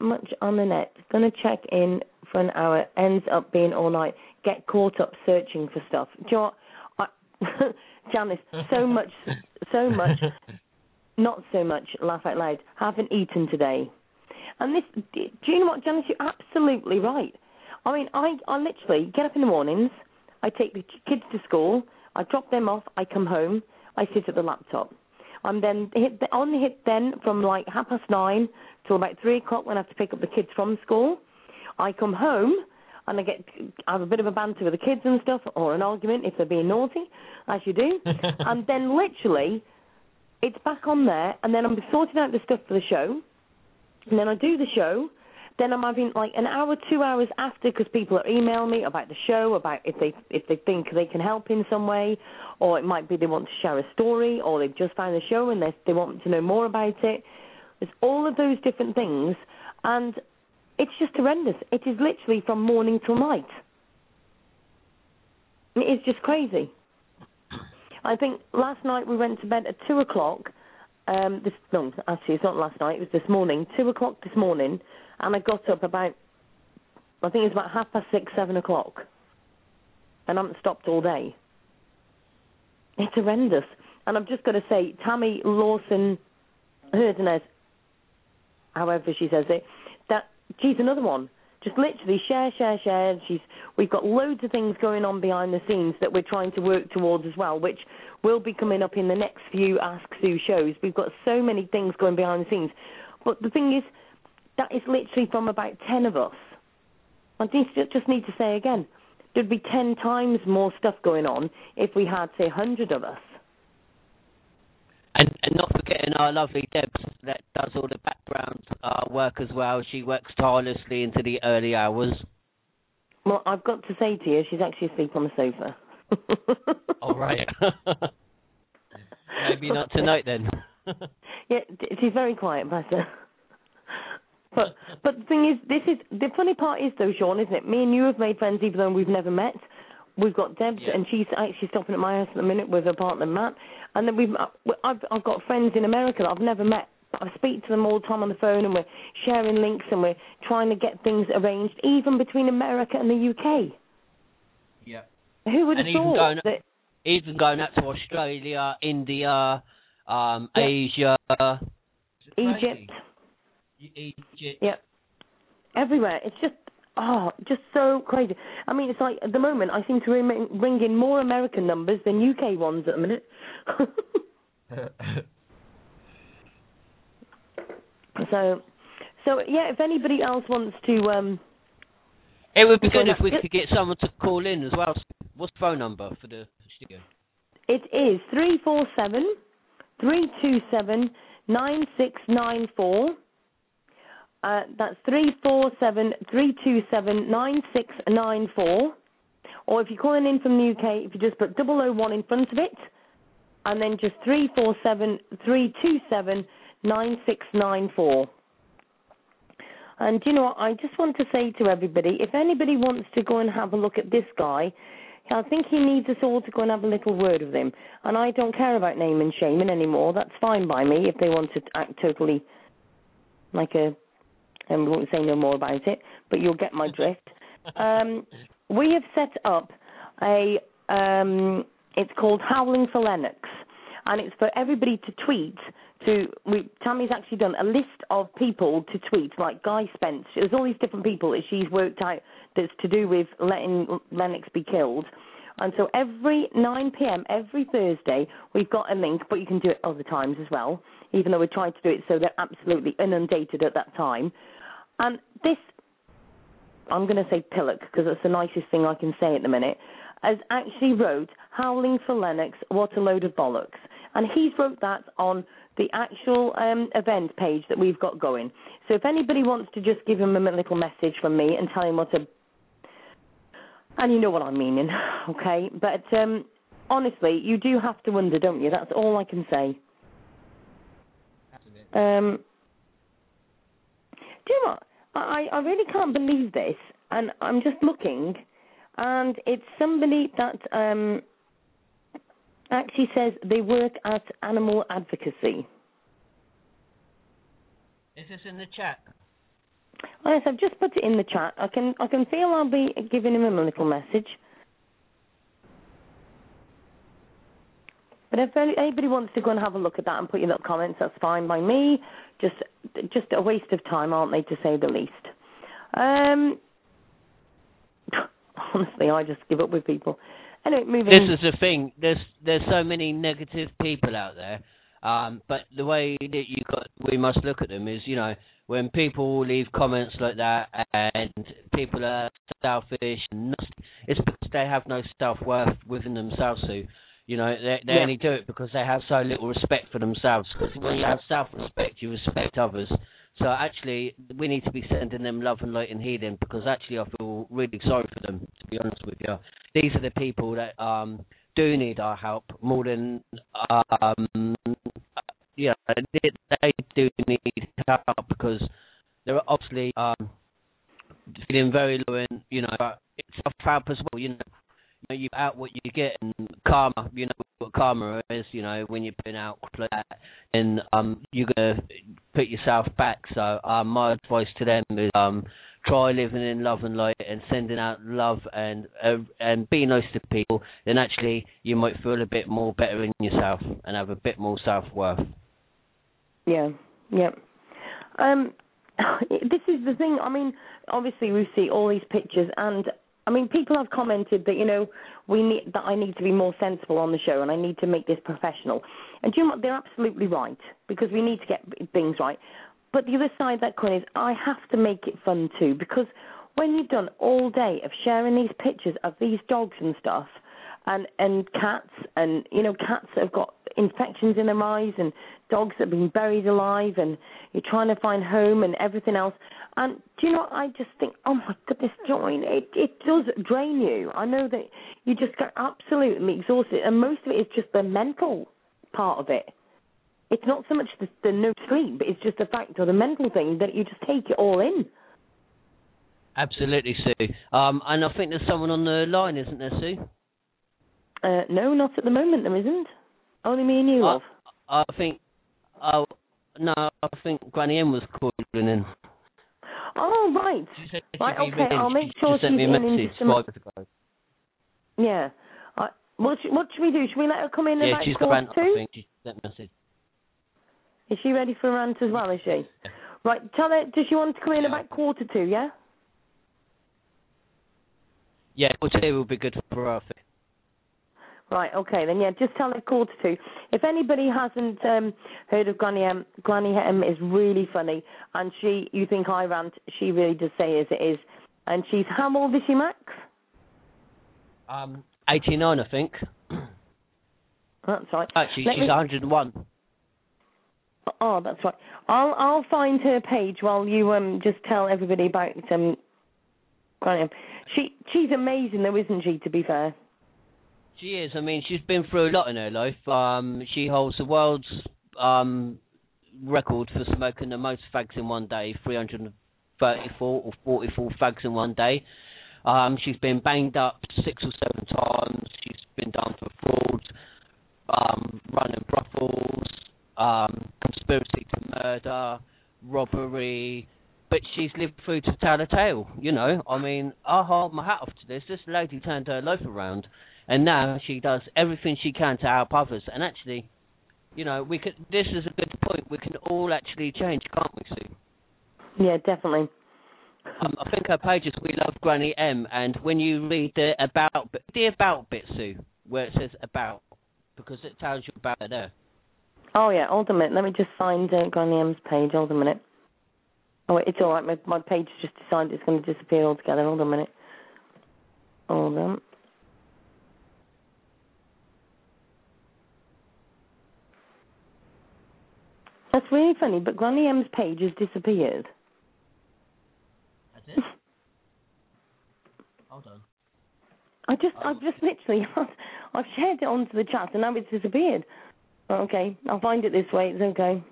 much on the net. Gonna check in for an hour. Ends up being all night. Get caught up searching for stuff. Do you know? I, Janice, so much, so much, not so much. Laugh out loud. Haven't eaten today. And this, do you know what, Janice? You're absolutely right. I mean, I, I literally get up in the mornings. I take the kids to school. I drop them off. I come home. I sit at the laptop. I'm then hit the, on the hit then from like half past nine till about three o'clock when I have to pick up the kids from school. I come home and I get I have a bit of a banter with the kids and stuff, or an argument if they're being naughty, as you do. and then literally, it's back on there, and then I'm sorting out the stuff for the show, and then I do the show. Then I'm having like an hour, two hours after because people are emailing me about the show, about if they if they think they can help in some way, or it might be they want to share a story, or they've just found the show and they they want to know more about it. There's all of those different things, and it's just horrendous. It is literally from morning till night. It is just crazy. I think last night we went to bed at two o'clock. Um, this no, actually it's not last night. It was this morning, two o'clock this morning, and I got up about I think it's about half past six, seven o'clock, and I haven't stopped all day. It's horrendous, and I'm just going to say, Tammy Lawson Herdenes, however she says it, that she's another one. Just literally share, share, share. She's we've got loads of things going on behind the scenes that we're trying to work towards as well, which will be coming up in the next few Ask Sue shows. We've got so many things going behind the scenes, but the thing is, that is literally from about ten of us. I just need to say again, there'd be ten times more stuff going on if we had say hundred of us. And, and not forgetting our lovely Debs that does all the background uh, work as well. She works tirelessly into the early hours. Well, I've got to say to you, she's actually asleep on the sofa. All right. Maybe not tonight then. Yeah, she's very quiet, bless her. But but the thing is, this is the funny part is though, Sean, isn't it? Me and you have made friends even though we've never met. We've got Debs, Yeah. and she's actually stopping at my house at the minute with her partner Matt. And then we've I've I've got friends in America that I've never met. I speak to them all the time on the phone, and we're sharing links, and we're trying to get things arranged, even between America and the UK. Yeah. Who would have And even thought going- that? Even going out to Australia, India, um, Yeah. Asia, Egypt. Egypt. Yeah. Everywhere. It's just oh, just so crazy. I mean, it's like at the moment I seem to ring, ring in more American numbers than UK ones at the minute. so, so yeah. If anybody else wants to, um, It would be good if we yeah. could get someone to call in as well. What's the phone number for the studio? it is three four seven three two seven nine six nine four. Uh, that's three four seven three two seven nine six nine four. Or if you're calling in from the UK, if you just put double O one in front of it, and then just three four seven three two seven nine six nine four. And you know what? I just want to say to everybody, if anybody wants to go and have a look at this guy, I think he needs us all to go and have a little word with him. And I don't care about name and shaming anymore. That's fine by me if they want to act totally like a. And we won't say no more about it, but you'll get my drift. Um, we have set up a. Um, it's called Howling for Lennox, and it's for everybody to tweet. To we, Tammy's actually done a list of people to tweet, like Guy Spence. There's all these different people that she's worked out that's to do with letting Lennox be killed. And so every 9 p.m. every Thursday, we've got a link, but you can do it other times as well, even though we're trying to do it so they're absolutely inundated at that time. And this, I'm going to say Pillock because that's the nicest thing I can say at the minute, has actually wrote Howling for Lennox, What a Load of Bollocks. And he's wrote that on the actual um, event page that we've got going. So if anybody wants to just give him a little message from me and tell him what a and you know what I'm meaning, okay? But um, honestly, you do have to wonder, don't you? That's all I can say. Um, do you know what? I, I really can't believe this, and I'm just looking, and it's somebody that um, actually says they work at Animal Advocacy. Is this in the chat? Oh, yes, I've just put it in the chat. I can I can feel I'll be giving him a little message. But if anybody wants to go and have a look at that and put your little comments, that's fine by me. Just just a waste of time, aren't they, to say the least? Um, honestly, I just give up with people. Anyway, moving. This is the thing. There's there's so many negative people out there. Um, but the way that you got, we must look at them is, you know, when people leave comments like that and people are selfish and nasty, it's because they have no self worth within themselves. So, you know, they they Yeah. only do it because they have so little respect for themselves. Because when you have self respect, you respect others. So actually, we need to be sending them love and light and healing because actually, I feel really sorry for them. To be honest with you, these are the people that um do need our help more than um yeah they, they do need help because they're obviously um feeling very low and you know it's self help as well you know know, you out what you get and karma you know what karma is you know when you're putting out like that and um you're gonna put yourself back so um my advice to them is um try living in love and light and sending out love and uh, and be nice to people, then actually you might feel a bit more better in yourself and have a bit more self worth. Yeah, yeah. Um, this is the thing. I mean, obviously we see all these pictures, and I mean, people have commented that you know we need that I need to be more sensible on the show, and I need to make this professional. And do you know what? They're absolutely right because we need to get things right. But the other side of that coin is I have to make it fun too because when you've done all day of sharing these pictures of these dogs and stuff, and and cats and you know cats that have got infections in their eyes and dogs that have been buried alive and you're trying to find home and everything else and do you know what I just think oh my goodness Join it it does drain you I know that you just get absolutely exhausted and most of it is just the mental part of it it's not so much the, the no sleep, it's just the fact or the mental thing that you just take it all in. Absolutely, Sue. Um, and I think there's someone on the line, isn't there, Sue? Uh, no, not at the moment. There isn't. Only me and you, I- I think. Oh no, I think Granny M was calling in. Oh right. She Right, okay. I'll make She sure just sent me a she's in in message five minutes ago. Yeah. Uh, what, sh- what should we do? Should we let her come in Yeah, about she's got quarter rant, I two? think. She sent a message. Is she ready for a rant as well? Is she? Right. Tell her. Does she want to come in Yeah. about quarter two? Yeah. Yeah, well, two will be good for her. I think. Right, okay, then yeah, just tell her quarter two. If anybody hasn't um, heard of Granny M, Granny M is really funny, and she, you think I rant, she really does say as it is. And she's, how old is she, Max? Um, 89, I think. That's right. Actually, Let she's me- 101. Oh, that's right. I'll I'll find her page while you um just tell everybody about um Granny M. She she's amazing though, isn't she? To be fair. She is. I mean, she's been through a lot in her life. Um, she holds the world's um record for smoking the most fags in one day, 334 or 44 fags in one day. Um, she's been banged up six or seven times. She's been done for fraud, um, running brothels, um, conspiracy to murder, robbery. But she's lived through to tell a tale, you know. I mean, I hold my hat off to this. This lady turned her life around, and now she does everything she can to help others. And actually, you know, we could. This is a good point. We can all actually change, can't we, Sue? Yeah, definitely. Um, I think her page is "We Love Granny M," and when you read the about the about bit, Sue, where it says about, because it tells you about her there. Oh yeah, hold a minute. Let me just find uh, Granny M's page. Hold a minute. Oh, wait, it's all right. My my page just decided it's going to disappear altogether. Hold on a minute. Hold on. That's really funny, but Granny M's page has disappeared. That's it. Hold on. I just, Oh. I've just literally, I've shared it onto the chat and now it's disappeared. Okay, I'll find it this way. It's okay.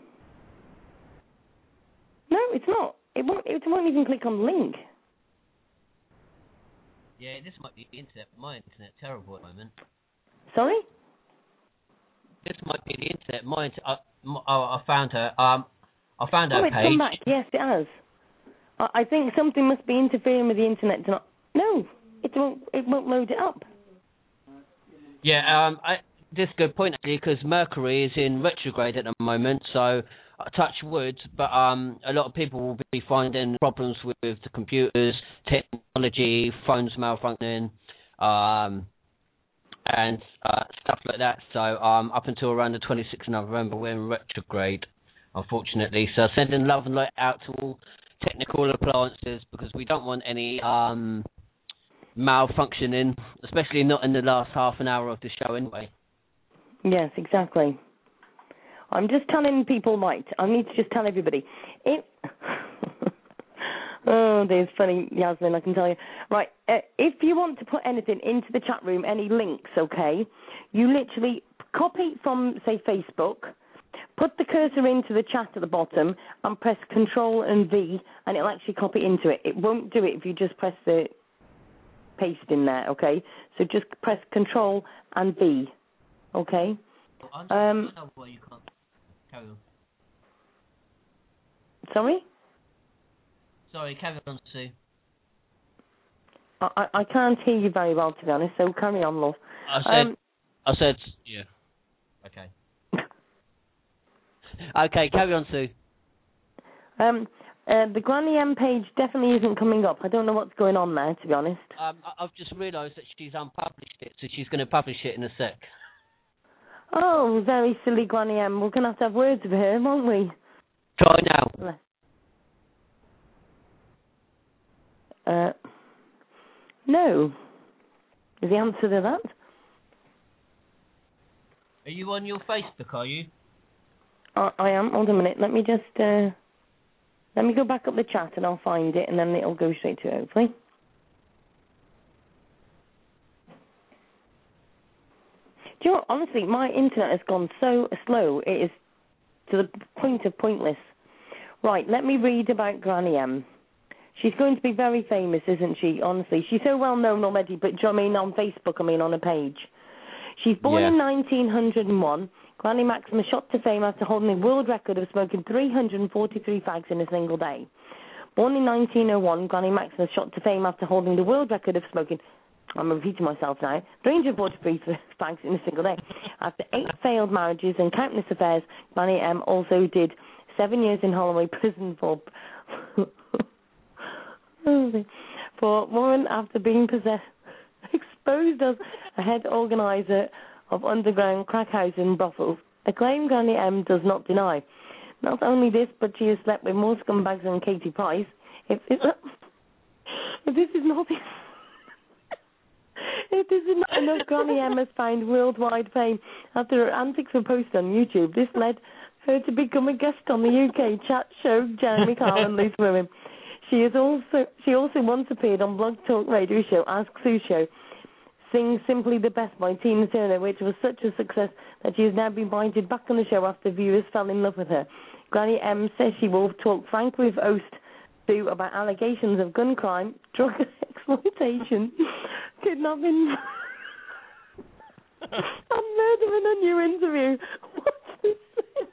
No, it's not. It won't. It won't even click on the link. Yeah, this might be the internet. My internet terrible at the moment. Sorry. This might be the internet. My inter- uh, m- I found her. Um, I found her oh, it's page. come back. Yes, it has. I, I think something must be interfering with the internet. To not. No, it won't. It won't load it up. Yeah, um, I, this is a good point actually because Mercury is in retrograde at the moment, so uh, touch wood. But um, a lot of people will be finding problems with, with the computers, technology, phones malfunctioning, um, and uh, stuff like that. So um, up until around the 26th of November, we're in retrograde, unfortunately. So sending love and light out to all technical appliances because we don't want any um, malfunctioning, especially not in the last half an hour of the show anyway. Yes, exactly. I'm just telling people, right? I need to just tell everybody. oh, there's funny, Yasmin. I can tell you. Right, uh, if you want to put anything into the chat room, any links, okay? You literally copy from, say, Facebook. Put the cursor into the chat at the bottom and press Control and V, and it'll actually copy into it. It won't do it if you just press the paste in there, okay? So just press Control and V, okay? Um, you can't carry on. Sorry, Sorry, carry on, Sue. I, I can't hear you very well to be honest. So carry on, love. I said, Um, I said, yeah. Okay. Okay, carry on, Sue. um, uh, the Granny M page definitely isn't coming up. I don't know what's going on there, to be honest. Um, I- I've just realised that she's unpublished it, so she's going to publish it in a sec. Oh, very silly Granny M. We're gonna have to have words with her, won't we? Try now. Bless. Uh, no. Is the answer to that? Are you on your Facebook? Are you? I, I am. Hold a minute. Let me just uh, let me go back up the chat and I'll find it, and then it'll go straight to it, hopefully. Do you know what? Honestly, my internet has gone so slow. It is to the point of pointless. Right, let me read about Granny M. She's going to be very famous, isn't she? Honestly, she's so well known already. But do you know what I mean on Facebook? I mean on a page. She's born Yeah. in 1901. Granny Maxim was shot to fame after holding the world record of smoking 343 fags in a single day. Born in 1901, Granny Maxim was shot to fame after holding the world record of smoking. I'm repeating myself now. 343 fags in a single day. After eight failed marriages and countless affairs, Granny M also did seven years in Holloway prison for for warrant after being possessed, exposed as a head organizer of underground crack house and brothels. A claim Granny M does not deny. Not only this, but she has slept with more scumbags than Katie Price. If this, if this is not if this is not enough, Granny M has found worldwide fame after her antics were posted on YouTube. This led her to become a guest on the UK chat show Jeremy Kyle and Loose Women. She is also she also once appeared on Blog Talk Radio show Ask Sue Show, sing Simply the Best by Tina Turner, which was such a success that she has now been invited back on the show after viewers fell in love with her. Granny M says she will talk frankly with host Sue about allegations of gun crime, drug exploitation, kidnapping, and murder in a new interview. What's this?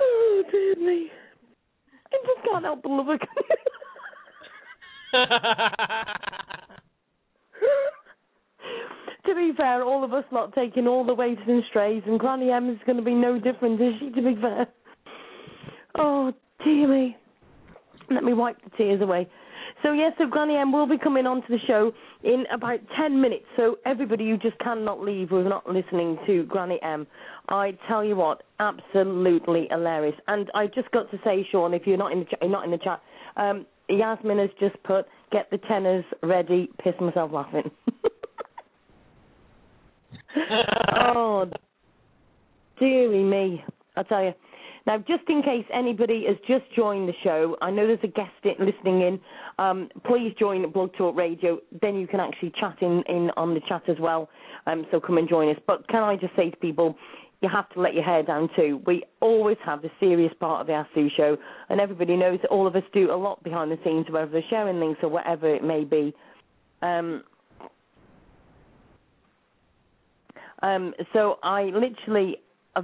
Oh dear me. I just can't help but love her. to be fair, all of us lot taking all the weights and strays, and Granny M is going to be no different, is she? To be fair. Oh dear me. Let me wipe the tears away. So yes, so Granny M will be coming onto the show in about ten minutes. So everybody, you just cannot leave with not listening to Granny M. I tell you what, absolutely hilarious. And I just got to say, Sean, if you're not in the ch- not in the chat, um, Yasmin has just put get the tenors ready. Piss myself laughing. oh, dearie me. I tell you. Now, just in case anybody has just joined the show, I know there's a guest in, listening in. Um, please join Blog Talk Radio. Then you can actually chat in, in on the chat as well. Um, so come and join us. But can I just say to people, you have to let your hair down too. We always have the serious part of the Ask Sue show, and everybody knows that all of us do a lot behind the scenes, whether they're sharing links or whatever it may be. Um, um, so I literally,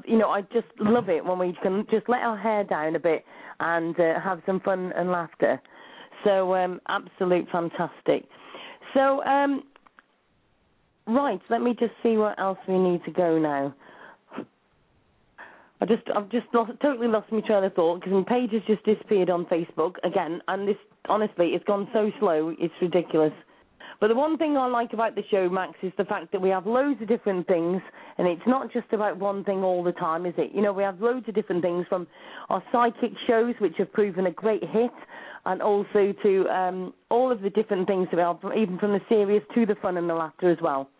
you know, I just love it when we can just let our hair down a bit and uh, have some fun and laughter. So um, absolute fantastic. So um, right, let me just see where else we need to go now. I just, I've just lost, totally lost my train of thought because my page has just disappeared on Facebook again, and this, honestly, it's gone so slow, it's ridiculous. But the one thing I like about the show, Max, is the fact that we have loads of different things, and it's not just about one thing all the time, is it? You know, we have loads of different things from our psychic shows, which have proven a great hit, and also to um, all of the different things that we have, even from the serious to the fun and the laughter as well.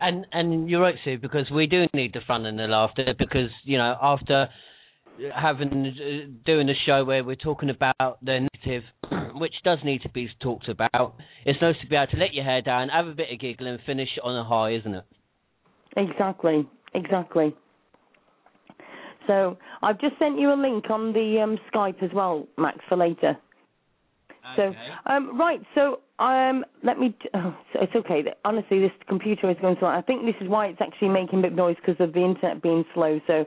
And and you're right, Sue, because we do need the fun and the laughter. Because you know, after having uh, doing a show where we're talking about the negative, which does need to be talked about, it's nice to be able to let your hair down, have a bit of giggle, and finish on a high, isn't it? Exactly, exactly. So I've just sent you a link on the um, Skype as well, Max, for later. So, um, right, so um, let me. Oh, so it's okay. Honestly, this computer is going slow. I think this is why it's actually making a bit of noise because of the internet being slow. So,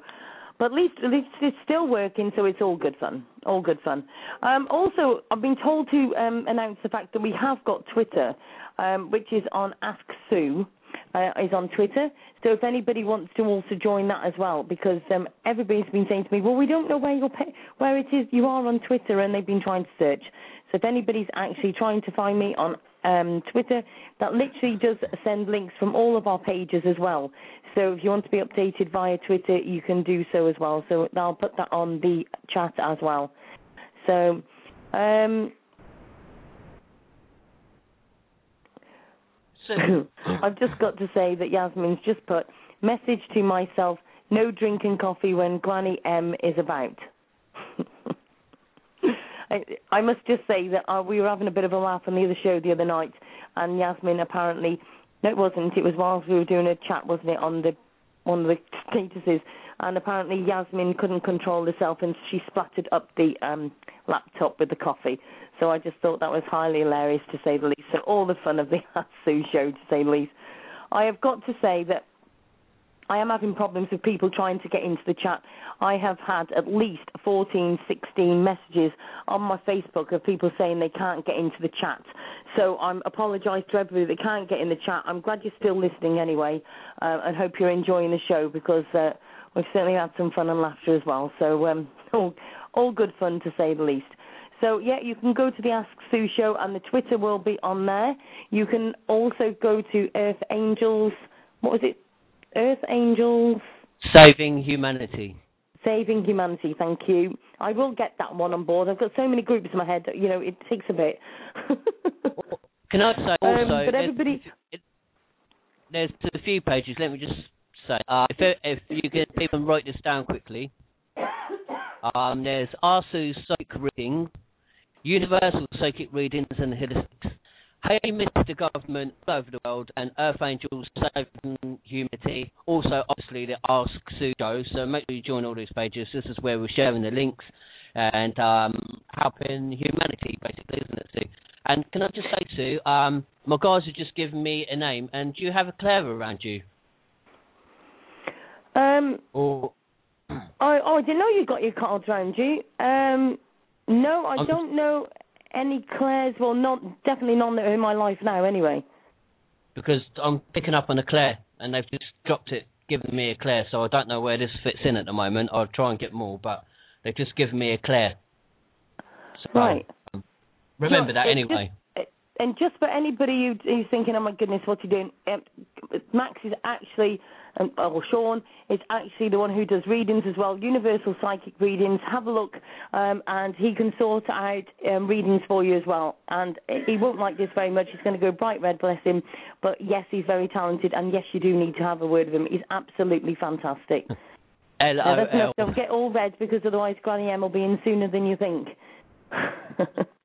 but at least, at least it's still working, so it's all good fun. All good fun. Um, also, I've been told to um, announce the fact that we have got Twitter, um, which is on Ask Sue. Uh, is on Twitter. So if anybody wants to also join that as well, because um, everybody's been saying to me, well, we don't know where you're pa- where it is you are on Twitter, and they've been trying to search. So if anybody's actually trying to find me on um, Twitter, that literally does send links from all of our pages as well. So if you want to be updated via Twitter, you can do so as well. So I'll put that on the chat as well. So. Um, So, I've just got to say that Yasmin's just put message to myself: no drinking coffee when Granny M is about. I, must just say that uh, we were having a bit of a laugh on the other show the other night, and Yasmin apparently No, it wasn't. It was whilst we were doing a chat, wasn't it, on the one of the statuses? And apparently Yasmin couldn't control herself, and she splattered up the um, laptop with the coffee. So I just thought that was highly hilarious, to say the least. So all the fun of the Sue show, to say the least. I have got to say that I am having problems with people trying to get into the chat. I have had at least 14, 16 messages on my Facebook of people saying they can't get into the chat. So I'm apologise to everybody that can't get in the chat. I'm glad you're still listening anyway, uh, and hope you're enjoying the show because uh, we've certainly had some fun and laughter as well. So um, all, all good fun to say the least. So yeah, you can go to the Ask Sue show, and the Twitter will be on there. You can also go to Earth Angels. What was it? Earth Angels Saving humanity. Saving Humanity. Thank you. I will get that one on board. I've got so many groups in my head. that, You know, it takes a bit. Can I say Um, also? but there's- everybody- it- there's a few pages. Let me just say, uh, if if you can even write this down quickly. Um, there's Ask Sue's psychic reading, Universal psychic readings and Hey, Mr. Government all over the world, and Earth Angels saving humanity. Also, obviously, the Ask Sue show. So make sure you join all these pages. This is where we're sharing the links and um, helping humanity, basically, isn't it, Sue? And can I just say, Sue, um, my guys have just given me a name, and do you have a Claire around you? um, Or I, oh, I didn't know you got your cards around you. Um, no, I I'm- don't know any Claires. Well, not definitely none that are in my life now. Anyway. because I'm picking up on a Claire, and they've just dropped it, given me a Claire, so I don't know where this fits in at the moment. I'll try and get more, but they've just given me a Claire. So, Right. um, remember No, that anyway. just- and just for anybody who, who's thinking, "Oh my goodness, what's he doing?" Um, Max is actually, um, or Sean is actually the one who does readings as well, universal psychic readings. Have a look, um, and he can sort out um, readings for you as well. And he won't like this very much. He's going to go bright red, bless him. But yes, he's very talented, and yes, you do need to have a word with him. He's absolutely fantastic. L Now, that's O enough. L. Don't get all red because otherwise Granny M will be in sooner than you think.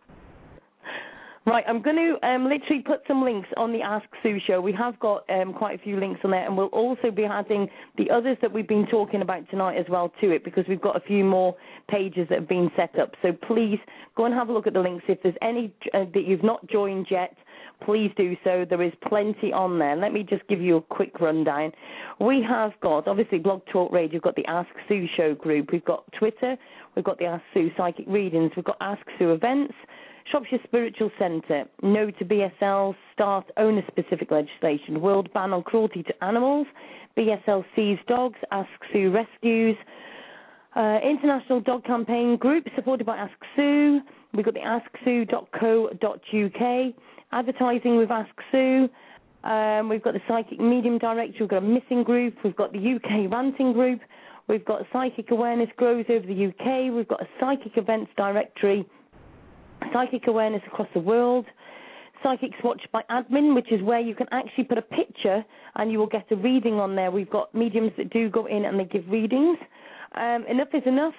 right, I'm going to um, literally put some links on the Ask Sue show. We have got um, quite a few links on there, and we'll also be adding the others that we've been talking about tonight as well to it because we've got a few more pages that have been set up. So please go and have a look at the links. If there's any uh, that you've not joined yet, please do so. There is plenty on there. Let me just give you a quick rundown. We have got, obviously, Blog Talk Radio, we've got the Ask Sue Show group, we've got Twitter, we've got the Ask Sue Psychic Readings, we've got Ask Sue Events, Shropshire Spiritual Centre, No to BSL, Start Owner Specific Legislation, World Ban on Cruelty to Animals, BSL Sees Dogs, Ask Sue Rescues, uh, International Dog Campaign Group supported by Ask Sue. We've got the AskSue.co.uk, advertising with Ask Sue. Um, we've got the Psychic Medium Directory. We've got a missing group. We've got the UK Ranting Group. We've got Psychic Awareness Grows over the UK. We've got a Psychic Events Directory. Psychic Awareness across the world. Psychics Watched by Admin, which is where you can actually put a picture and you will get a reading on there. We've got mediums that do go in and they give readings. Um, enough is enough.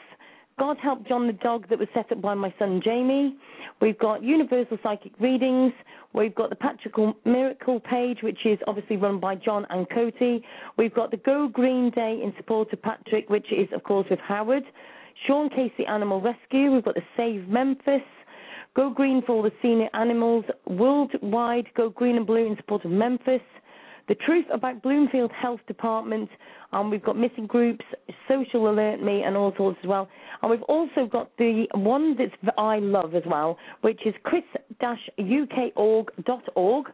God Help John the Dog that was set up by my son Jamie. We've got Universal Psychic Readings. We've got the Patrick Miracle page, which is obviously run by John and Coty. We've got the Go Green Day in support of Patrick, which is, of course, with Howard. Sean Casey Animal Rescue. We've got the Save Memphis. Go Green for all the senior animals. Worldwide Go Green and Blue in support of Memphis. The Truth About Bloomfield Health Department. Um, we've got missing groups, Social Alert Me, and all sorts as well. And we've also got the one that I love as well, which is chris-ukorg.org.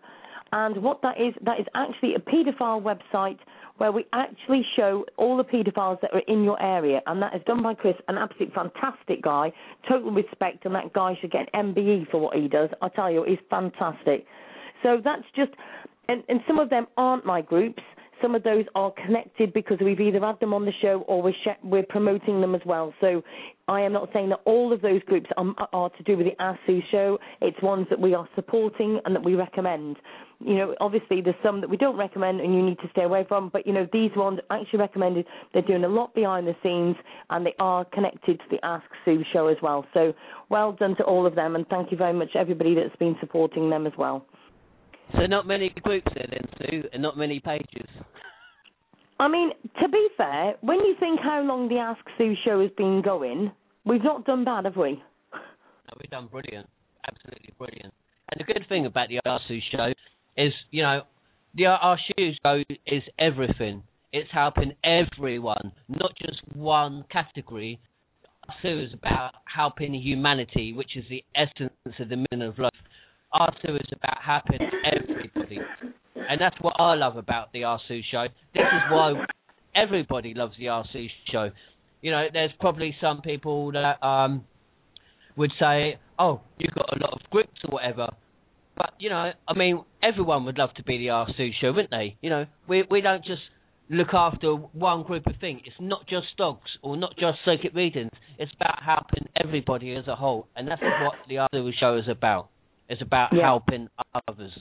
And what that is, that is actually a paedophile website where we actually show all the paedophiles that are in your area. And that is done by Chris, an absolute fantastic guy. Total respect, and that guy should get an MBE for what he does. I tell you, he's fantastic. So that's just, and, and some of them aren't my groups. Some of those are connected because we've either had them on the show or we're, sh- we're promoting them as well. So I am not saying that all of those groups are, are to do with the Ask Sue show. It's ones that we are supporting and that we recommend. You know, obviously there's some that we don't recommend and you need to stay away from, but you know, these ones are actually recommended. They're doing a lot behind the scenes and they are connected to the Ask Sue show as well. So well done to all of them and thank you very much everybody that's been supporting them as well. So not many groups there then, Sue, and not many pages. I mean, to be fair, when you think how long the Ask Sue show has been going, we've not done bad, have we? No, we've done brilliant, absolutely brilliant. And the good thing about the Ask Sue show is, you know, the Ask Sue show is everything. It's helping everyone, not just one category. Ask Sue is about helping humanity, which is the essence of the meaning of life. Ask Sue is about helping everybody, and that's what I love about the Ask Sue show. This is why everybody loves the Ask Sue show. You know, there's probably some people that um would say, "Oh, you've got a lot of groups or whatever." But you know, I mean, everyone would love to be the Ask Sue show, wouldn't they? You know, we we don't just look after one group of things. It's not just dogs or not just circuit readings. It's about helping everybody as a whole, and that's what the Ask Sue show is about. It's about Yeah. helping others.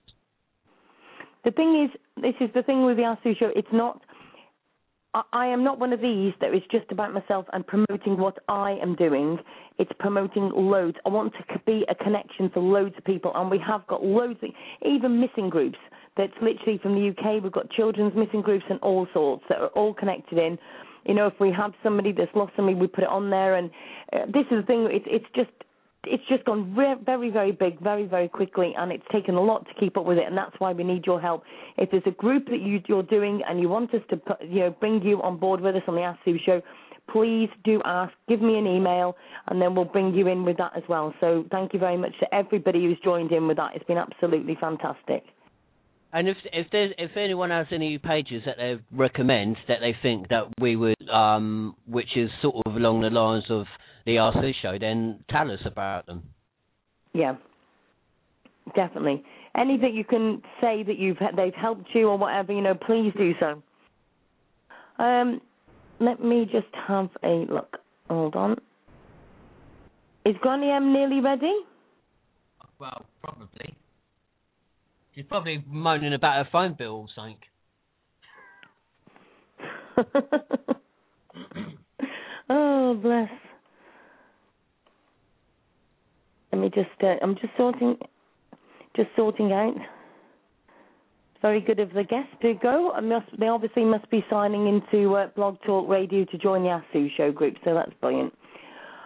The thing is, this is the thing with the Ask Sue show. It's not. I, am not one of these that is just about myself and promoting what I am doing. It's promoting loads. I want to be a connection for loads of people, and we have got loads, of, even missing groups. That's literally from the UK. We've got children's missing groups and all sorts that are all connected in. You know, if we have somebody that's lost somebody, we put it on there, and uh, this is the thing. It's it's just it's just gone re- very, very big, very, very quickly, and it's taken a lot to keep up with it, and that's why we need your help. If there's a group that you, you're doing and you want us to, put, you know, bring you on board with us on the Ask Sue show, please do ask. Give me an email, and then we'll bring you in with that as well. So thank you very much to everybody who's joined in with that. It's been absolutely fantastic. And if if there's if anyone has any pages that they recommend that they think that we would um which is sort of along the lines of the Ask Sue show, then tell us about them. Yeah, definitely. Anything you can say that you've they've helped you or whatever, you know, please do so. Um, let me just have a look. Hold on. Is Granny M nearly ready? Well, probably. She's probably moaning about her phone bill or something. oh bless. Let me just. Uh, I'm just sorting. Just sorting out. Very good of the guests to go. Must, they obviously must be signing into uh, Blog Talk Radio to join the Ask Sue show group, so that's brilliant.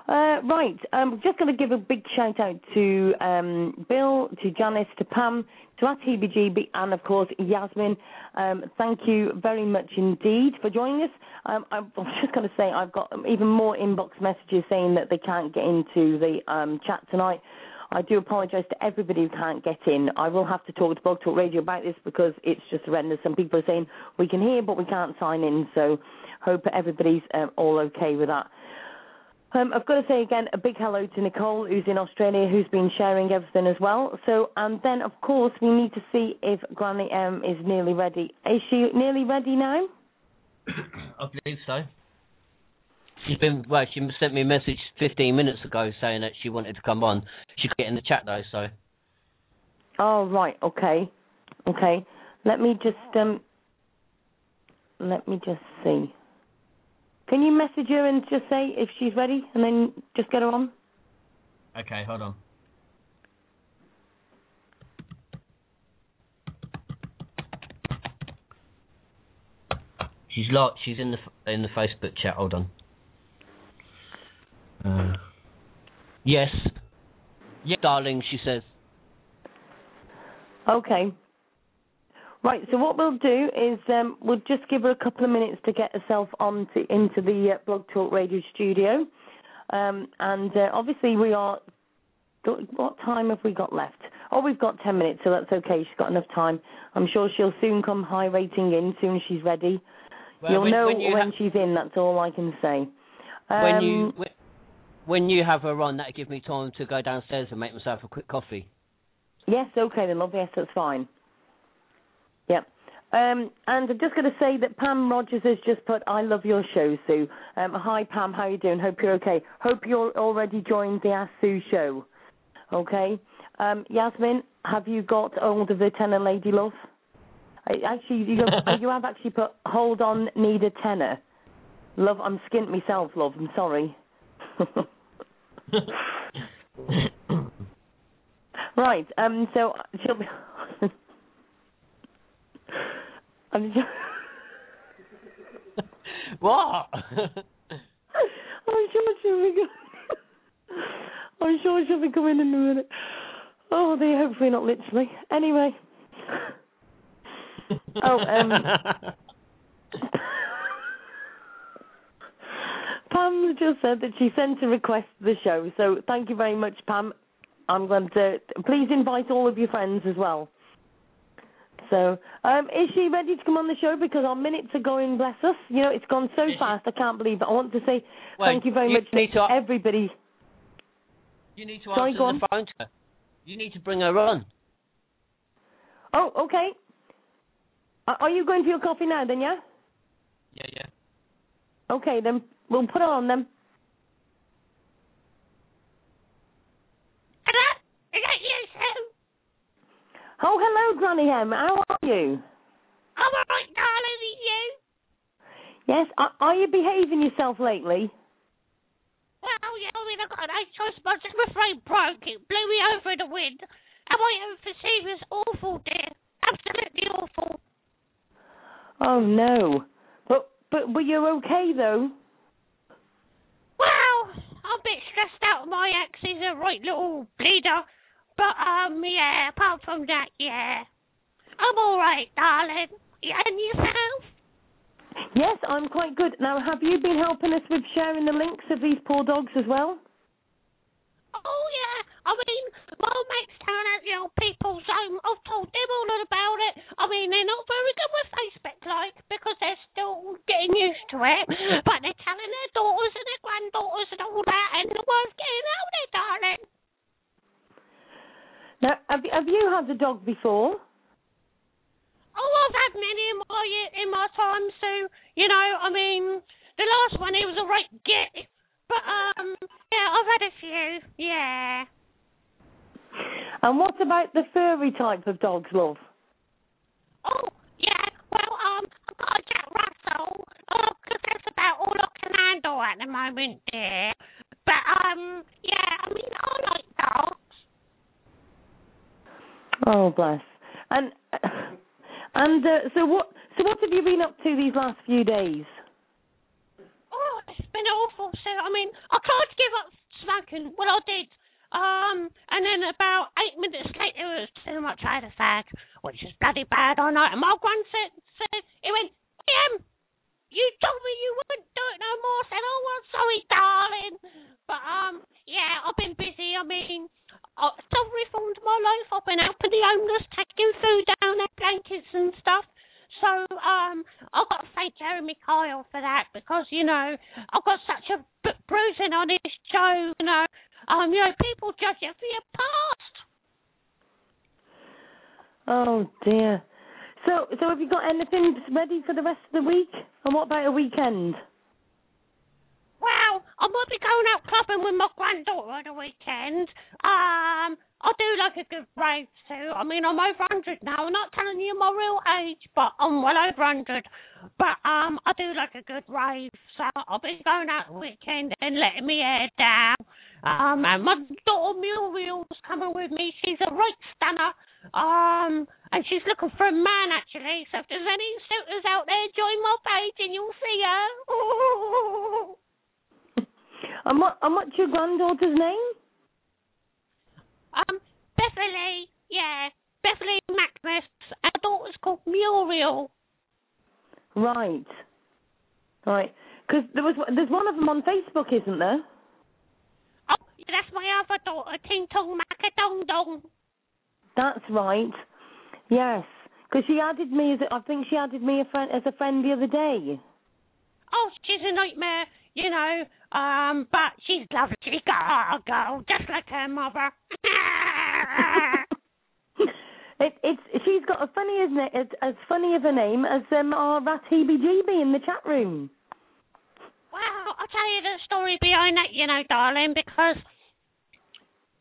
Uh, right, I'm just going to give a big shout out to um, Bill, to Janice, to Pam, to ATBGB, and of course Yasmin. Um, thank you very much indeed for joining us. Um, I was just going to say I've got even more inbox messages saying that they can't get into the um, chat tonight. I do apologise to everybody who can't get in. I will have to talk to Blog Talk Radio about this because it's just horrendous. Some people are saying we can hear but we can't sign in, so hope everybody's um, all okay with that. Um, I've got to say again a big hello to Nicole, who's in Australia, who's been sharing everything as well. So, and then of course we need to see if Granny M is nearly ready. Is she nearly ready now? I believe so. She's been well. She sent me a message 15 minutes ago saying that she wanted to come on. She could get in the chat though, so Oh right, okay, okay. Let me just um, let me just see. Can you message her and just say if she's ready, and then just get her on? okay. Hold on. She's locked. She's in the in the Facebook chat. Hold on. Uh, yes. Yeah, darling. She says. Okay. Right. So what we'll do is um, we'll just give her a couple of minutes to get herself on to, into the uh, Blog Talk Radio studio, um, and uh, obviously we are. What time have we got left? Oh, we've got ten minutes, so that's okay. She's got enough time. I'm sure she'll soon come high rating in soon as she's ready. Well, You'll when, know when you when ha- she's in. That's all I can say. Um, when you when, when you have her on, that'll give me time to go downstairs and make myself a quick coffee. Yes, okay then, love. Yes, that's fine. Yep. Um, and I'm just going to say that Pam Rogers has just put, "I love your show, Sue." Um, hi, Pam. How are you doing? Hope you're okay. Hope you're already joined the Ask Sue show. Okay. Um, Yasmin, have you got hold of the tenor, lady love? I, actually, you, have, you have actually put, "Hold on, need a tenor." Love, I'm skint myself, love. I'm sorry. right. Um. So she'll be. I'm sure, what? I'm sure she'll be good. I'm sure she'll be coming in a minute. Oh, they hopefully not literally. Anyway. Oh, um, Pam just said that she sent a request to the show, so thank you very much, Pam. I'm going to please invite all of your friends as well. So, um, is she ready to come on the show? Because our minutes are going, bless us. You know, it's gone so fast, I can't believe it. I want to say Well, thank you very you much to to- everybody. you need to Sorry, answer the phone to her. You need to bring her on. Oh, okay. Are are you going for your coffee now, then, yeah? Yeah, yeah. Okay, then. We'll put her on, then. Hello? Is that you, Sue? Oh, hello, Granny M. How are you? I'm alright, darling, and you? Yes, are, are you behaving yourself lately? Well, yeah, I mean, I got an HS but my frame broke. It blew me over in the wind. And my emphysema was awful, dear. Absolutely awful. Oh no. But but but you're okay though. Well, I'm a bit stressed out. My ex is a right little bleeder. But, um, yeah, apart from that, yeah. I'm alright, darling. Yeah, and yourself? Yes, I'm quite good. Now, have you been helping us with sharing the links of these poor dogs as well? Oh, yeah. I mean, my mates down at the old people's home, I've told them all about it. I mean, they're not very good with Facebook, like, because they're still getting used to it. But they're telling their daughters and their granddaughters and all that, and the word's getting out there, darling. Now, have you- have you had a dog before? Oh, I've had many in my in my time, so you know, I mean, the last one he was a right git, but um, yeah, I've had a few, yeah. And what about the furry type of dogs, love? Oh, yeah, well, um, I've got a Jack Russell, oh, 'cause that's about all I can handle at the moment, dear. But um, yeah, I mean, I like dogs. Oh, bless. And and uh, so what? So what have you been up to these last few days? Oh, it's been awful. So I mean, I tried to give up smoking. Well, I did. Um, and then about eight minutes later, it was too much. I had a fag, which is bloody bad. I know. And my grand said, he went, Em, you told me you wouldn't do it no more. I said, oh, well, sorry, darling. But um, yeah, I've been busy. I mean, I've still reformed my life. I've been helping the homeless, taking food down their blankets and stuff. So um, I've got to thank Jeremy Kyle for that because you know I've got such a b- bruising on his show. You know, um, you know people judge you for your past. Oh dear. So so have you got anything ready for the rest of the week? And what about a weekend? Well, I might be going out clubbing with my granddaughter on the weekend. Um, I do like a good rave too. I mean, I'm over 100 now. I'm not telling you my real age, but I'm well over 100. But um, I do like a good rave, so I'll be going out the weekend and letting me hair down. Um, and my daughter Muriel's coming with me. She's a right stunner. Um, and she's looking for a man actually. So if there's any suitors out there, join my page and you'll see her. And what and what's your granddaughter's name? Um, Beverly, yeah, Beverly Magnus. Our daughter's called Muriel. Right. Right. Because there was there's one of them on Facebook, isn't there? That's my other daughter, Ting Tong Macadong Dong. That's right. Yes. Because she added me as a, I think she added me a friend as a friend the other day. Oh, she's a nightmare, you know. Um, but she's lovely. She's got a girl, just like her mother. It, it's she's got a funny as as, as funny of a name as um our rat heebie-jeebie in the chat room. Well, I'll tell you the story behind that, you know, darling, because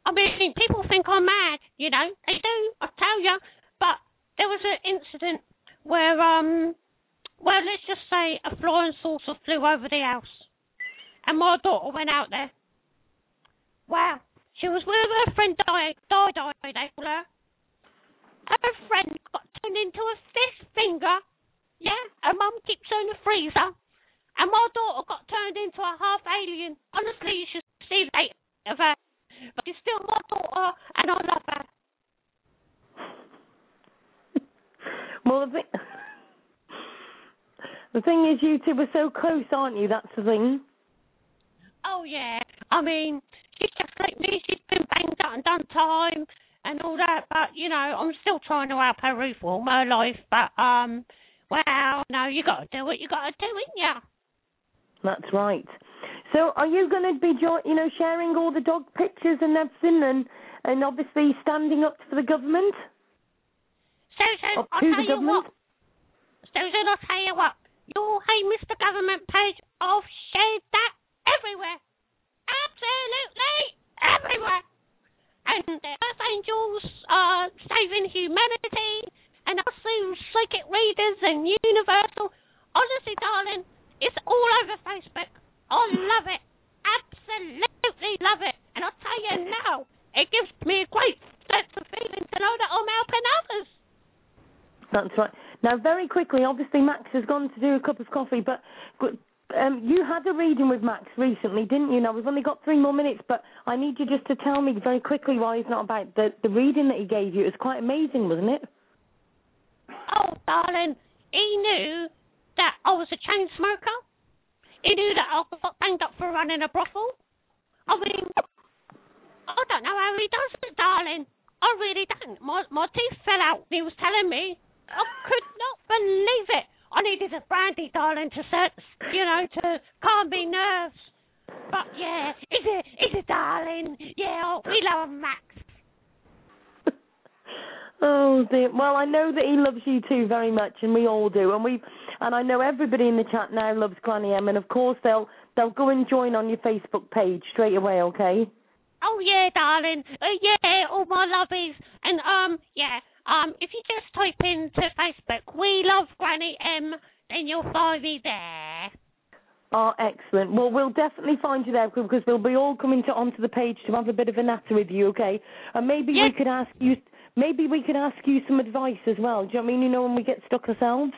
I mean, people think I'm mad, you know, they do, I tell you. But there was an incident where, um, well, let's just say a flying saucer flew over the house, and my daughter went out there. Wow, she was with her friend Di, Di, Di, they call her. Her friend got turned into a fist finger Yeah, her mum keeps her in the freezer. And my daughter got turned into a half alien. Honestly, you should see the date of her. But she's still my daughter, and I love her. Well, the thing, the thing is, you two are so close, aren't you? That's the thing. Oh yeah, I mean, she's just like me. She's been banged up and done time and all that, but you know, I'm still trying to help her reform her life. But um, well, no, you got to do what you got to do, ain't ya? That's right. So, are you going to be, you know, sharing all the dog pictures and everything, and and obviously standing up for the government? So, Up I'll tell you government? what. Susan, I'll tell you what. Your Hey Mr. Government page, I've shared that everywhere. Absolutely everywhere. And the Earth Angels are saving humanity, and also psychic readers and Universal. Honestly, darling, it's all over Facebook. I love it. Absolutely love it. And I'll tell you now, it gives me a great sense of feeling to know that I'm helping others. That's Now, very quickly, obviously Max has gone to do a cup of coffee, but but, um, you had a reading with Max recently, didn't you? Now we've only got three more minutes, but I need you just to tell me very quickly why he's not about the the reading that he gave you. It was quite amazing, wasn't it? Oh, darling, he knew that I was a chain smoker. He knew that I got banged up for running a brothel. I mean, I don't know how he does it, darling. I really don't. My my teeth fell out. He was telling me. I could not believe it. I needed a brandy, darling, to set, you know, to calm me nerves. But yeah, is it, is it, darling? Yeah, oh, we love Max. Oh dear. Well, I know that he loves you too very much, and we all do. And we, and I know everybody in the chat now loves Granny M, and of course they'll they'll go and join on your Facebook page straight away. Okay. Oh yeah, darling. Uh, yeah, all my lovies. And um, yeah, um, if you just type into Facebook, we love Granny M, then you'll find me there. Oh, excellent. Well, we'll definitely find you there because we'll be all coming to onto the page to have a bit of a natter with you, okay? And maybe Yeah. we could ask you, maybe we could ask you some advice as well. Do you know what I mean? You know, when we get stuck ourselves.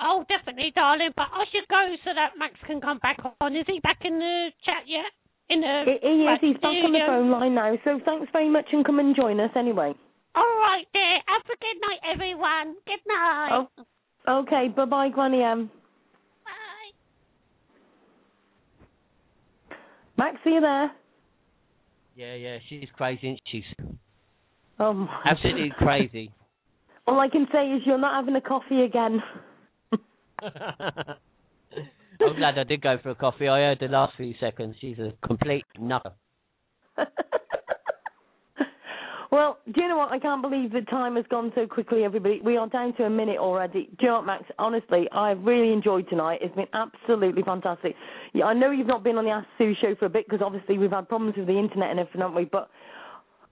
Oh, definitely, darling. But I should go so that Max can come back on. Is he back in the chat yet? In the He, he is. He's back on the phone line now. So thanks very much and come and join us anyway. All right, dear. Have a good night, everyone. Good night. Oh, okay. Bye bye, Granny M. Bye. Max, are you there? Yeah, yeah, she's crazy, isn't she? Oh my. Absolutely crazy. All I can say is you're not having a coffee again. I'm glad I did go for a coffee. I heard the last few seconds. She's a complete nutter. well, do you know what? I can't believe the time has gone so quickly, everybody. We are down to a minute already. Do you know what, Max? Honestly, I've really enjoyed tonight. It's been absolutely fantastic. Yeah, I know you've not been on the Ask Sue show for a bit because obviously we've had problems with the internet and everything, haven't we? But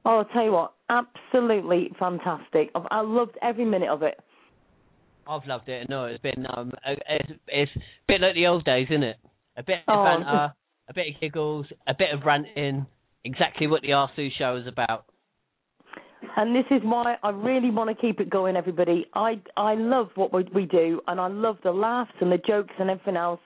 oh, I'll tell you what, absolutely fantastic. I've, I loved every minute of it. I've loved it. No, it's been um, a- it's, it's a bit like the old days, isn't it? A bit of Oh, banter, a bit of giggles, a bit of ranting. Exactly what the Ask Sue show is about. And this is why I really want to keep it going, everybody. I I love what we, we do, and I love the laughs and the jokes and everything else.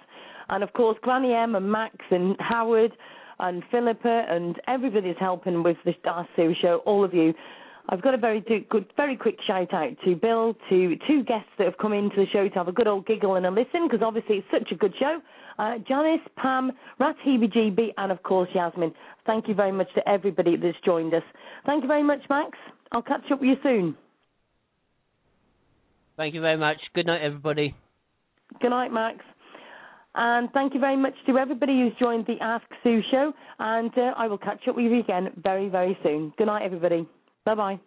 And of course, Granny M and Max and Howard and Philippa and everybody's helping with this Series show. All of you. I've got a very good, very quick shout out to Bill, to two guests that have come into the show to have a good old giggle and a listen because obviously it's such a good show. Uh, Janice, Pam, Rat GB, and of course Yasmin. Thank you very much to everybody that's joined us. Thank you very much, Max. I'll catch up with you soon. Thank you very much. Good night, everybody. Good night, Max. And thank you very much to everybody who's joined the Ask Sue show. And uh, I will catch up with you again very, very soon. Good night, everybody. Bye bye.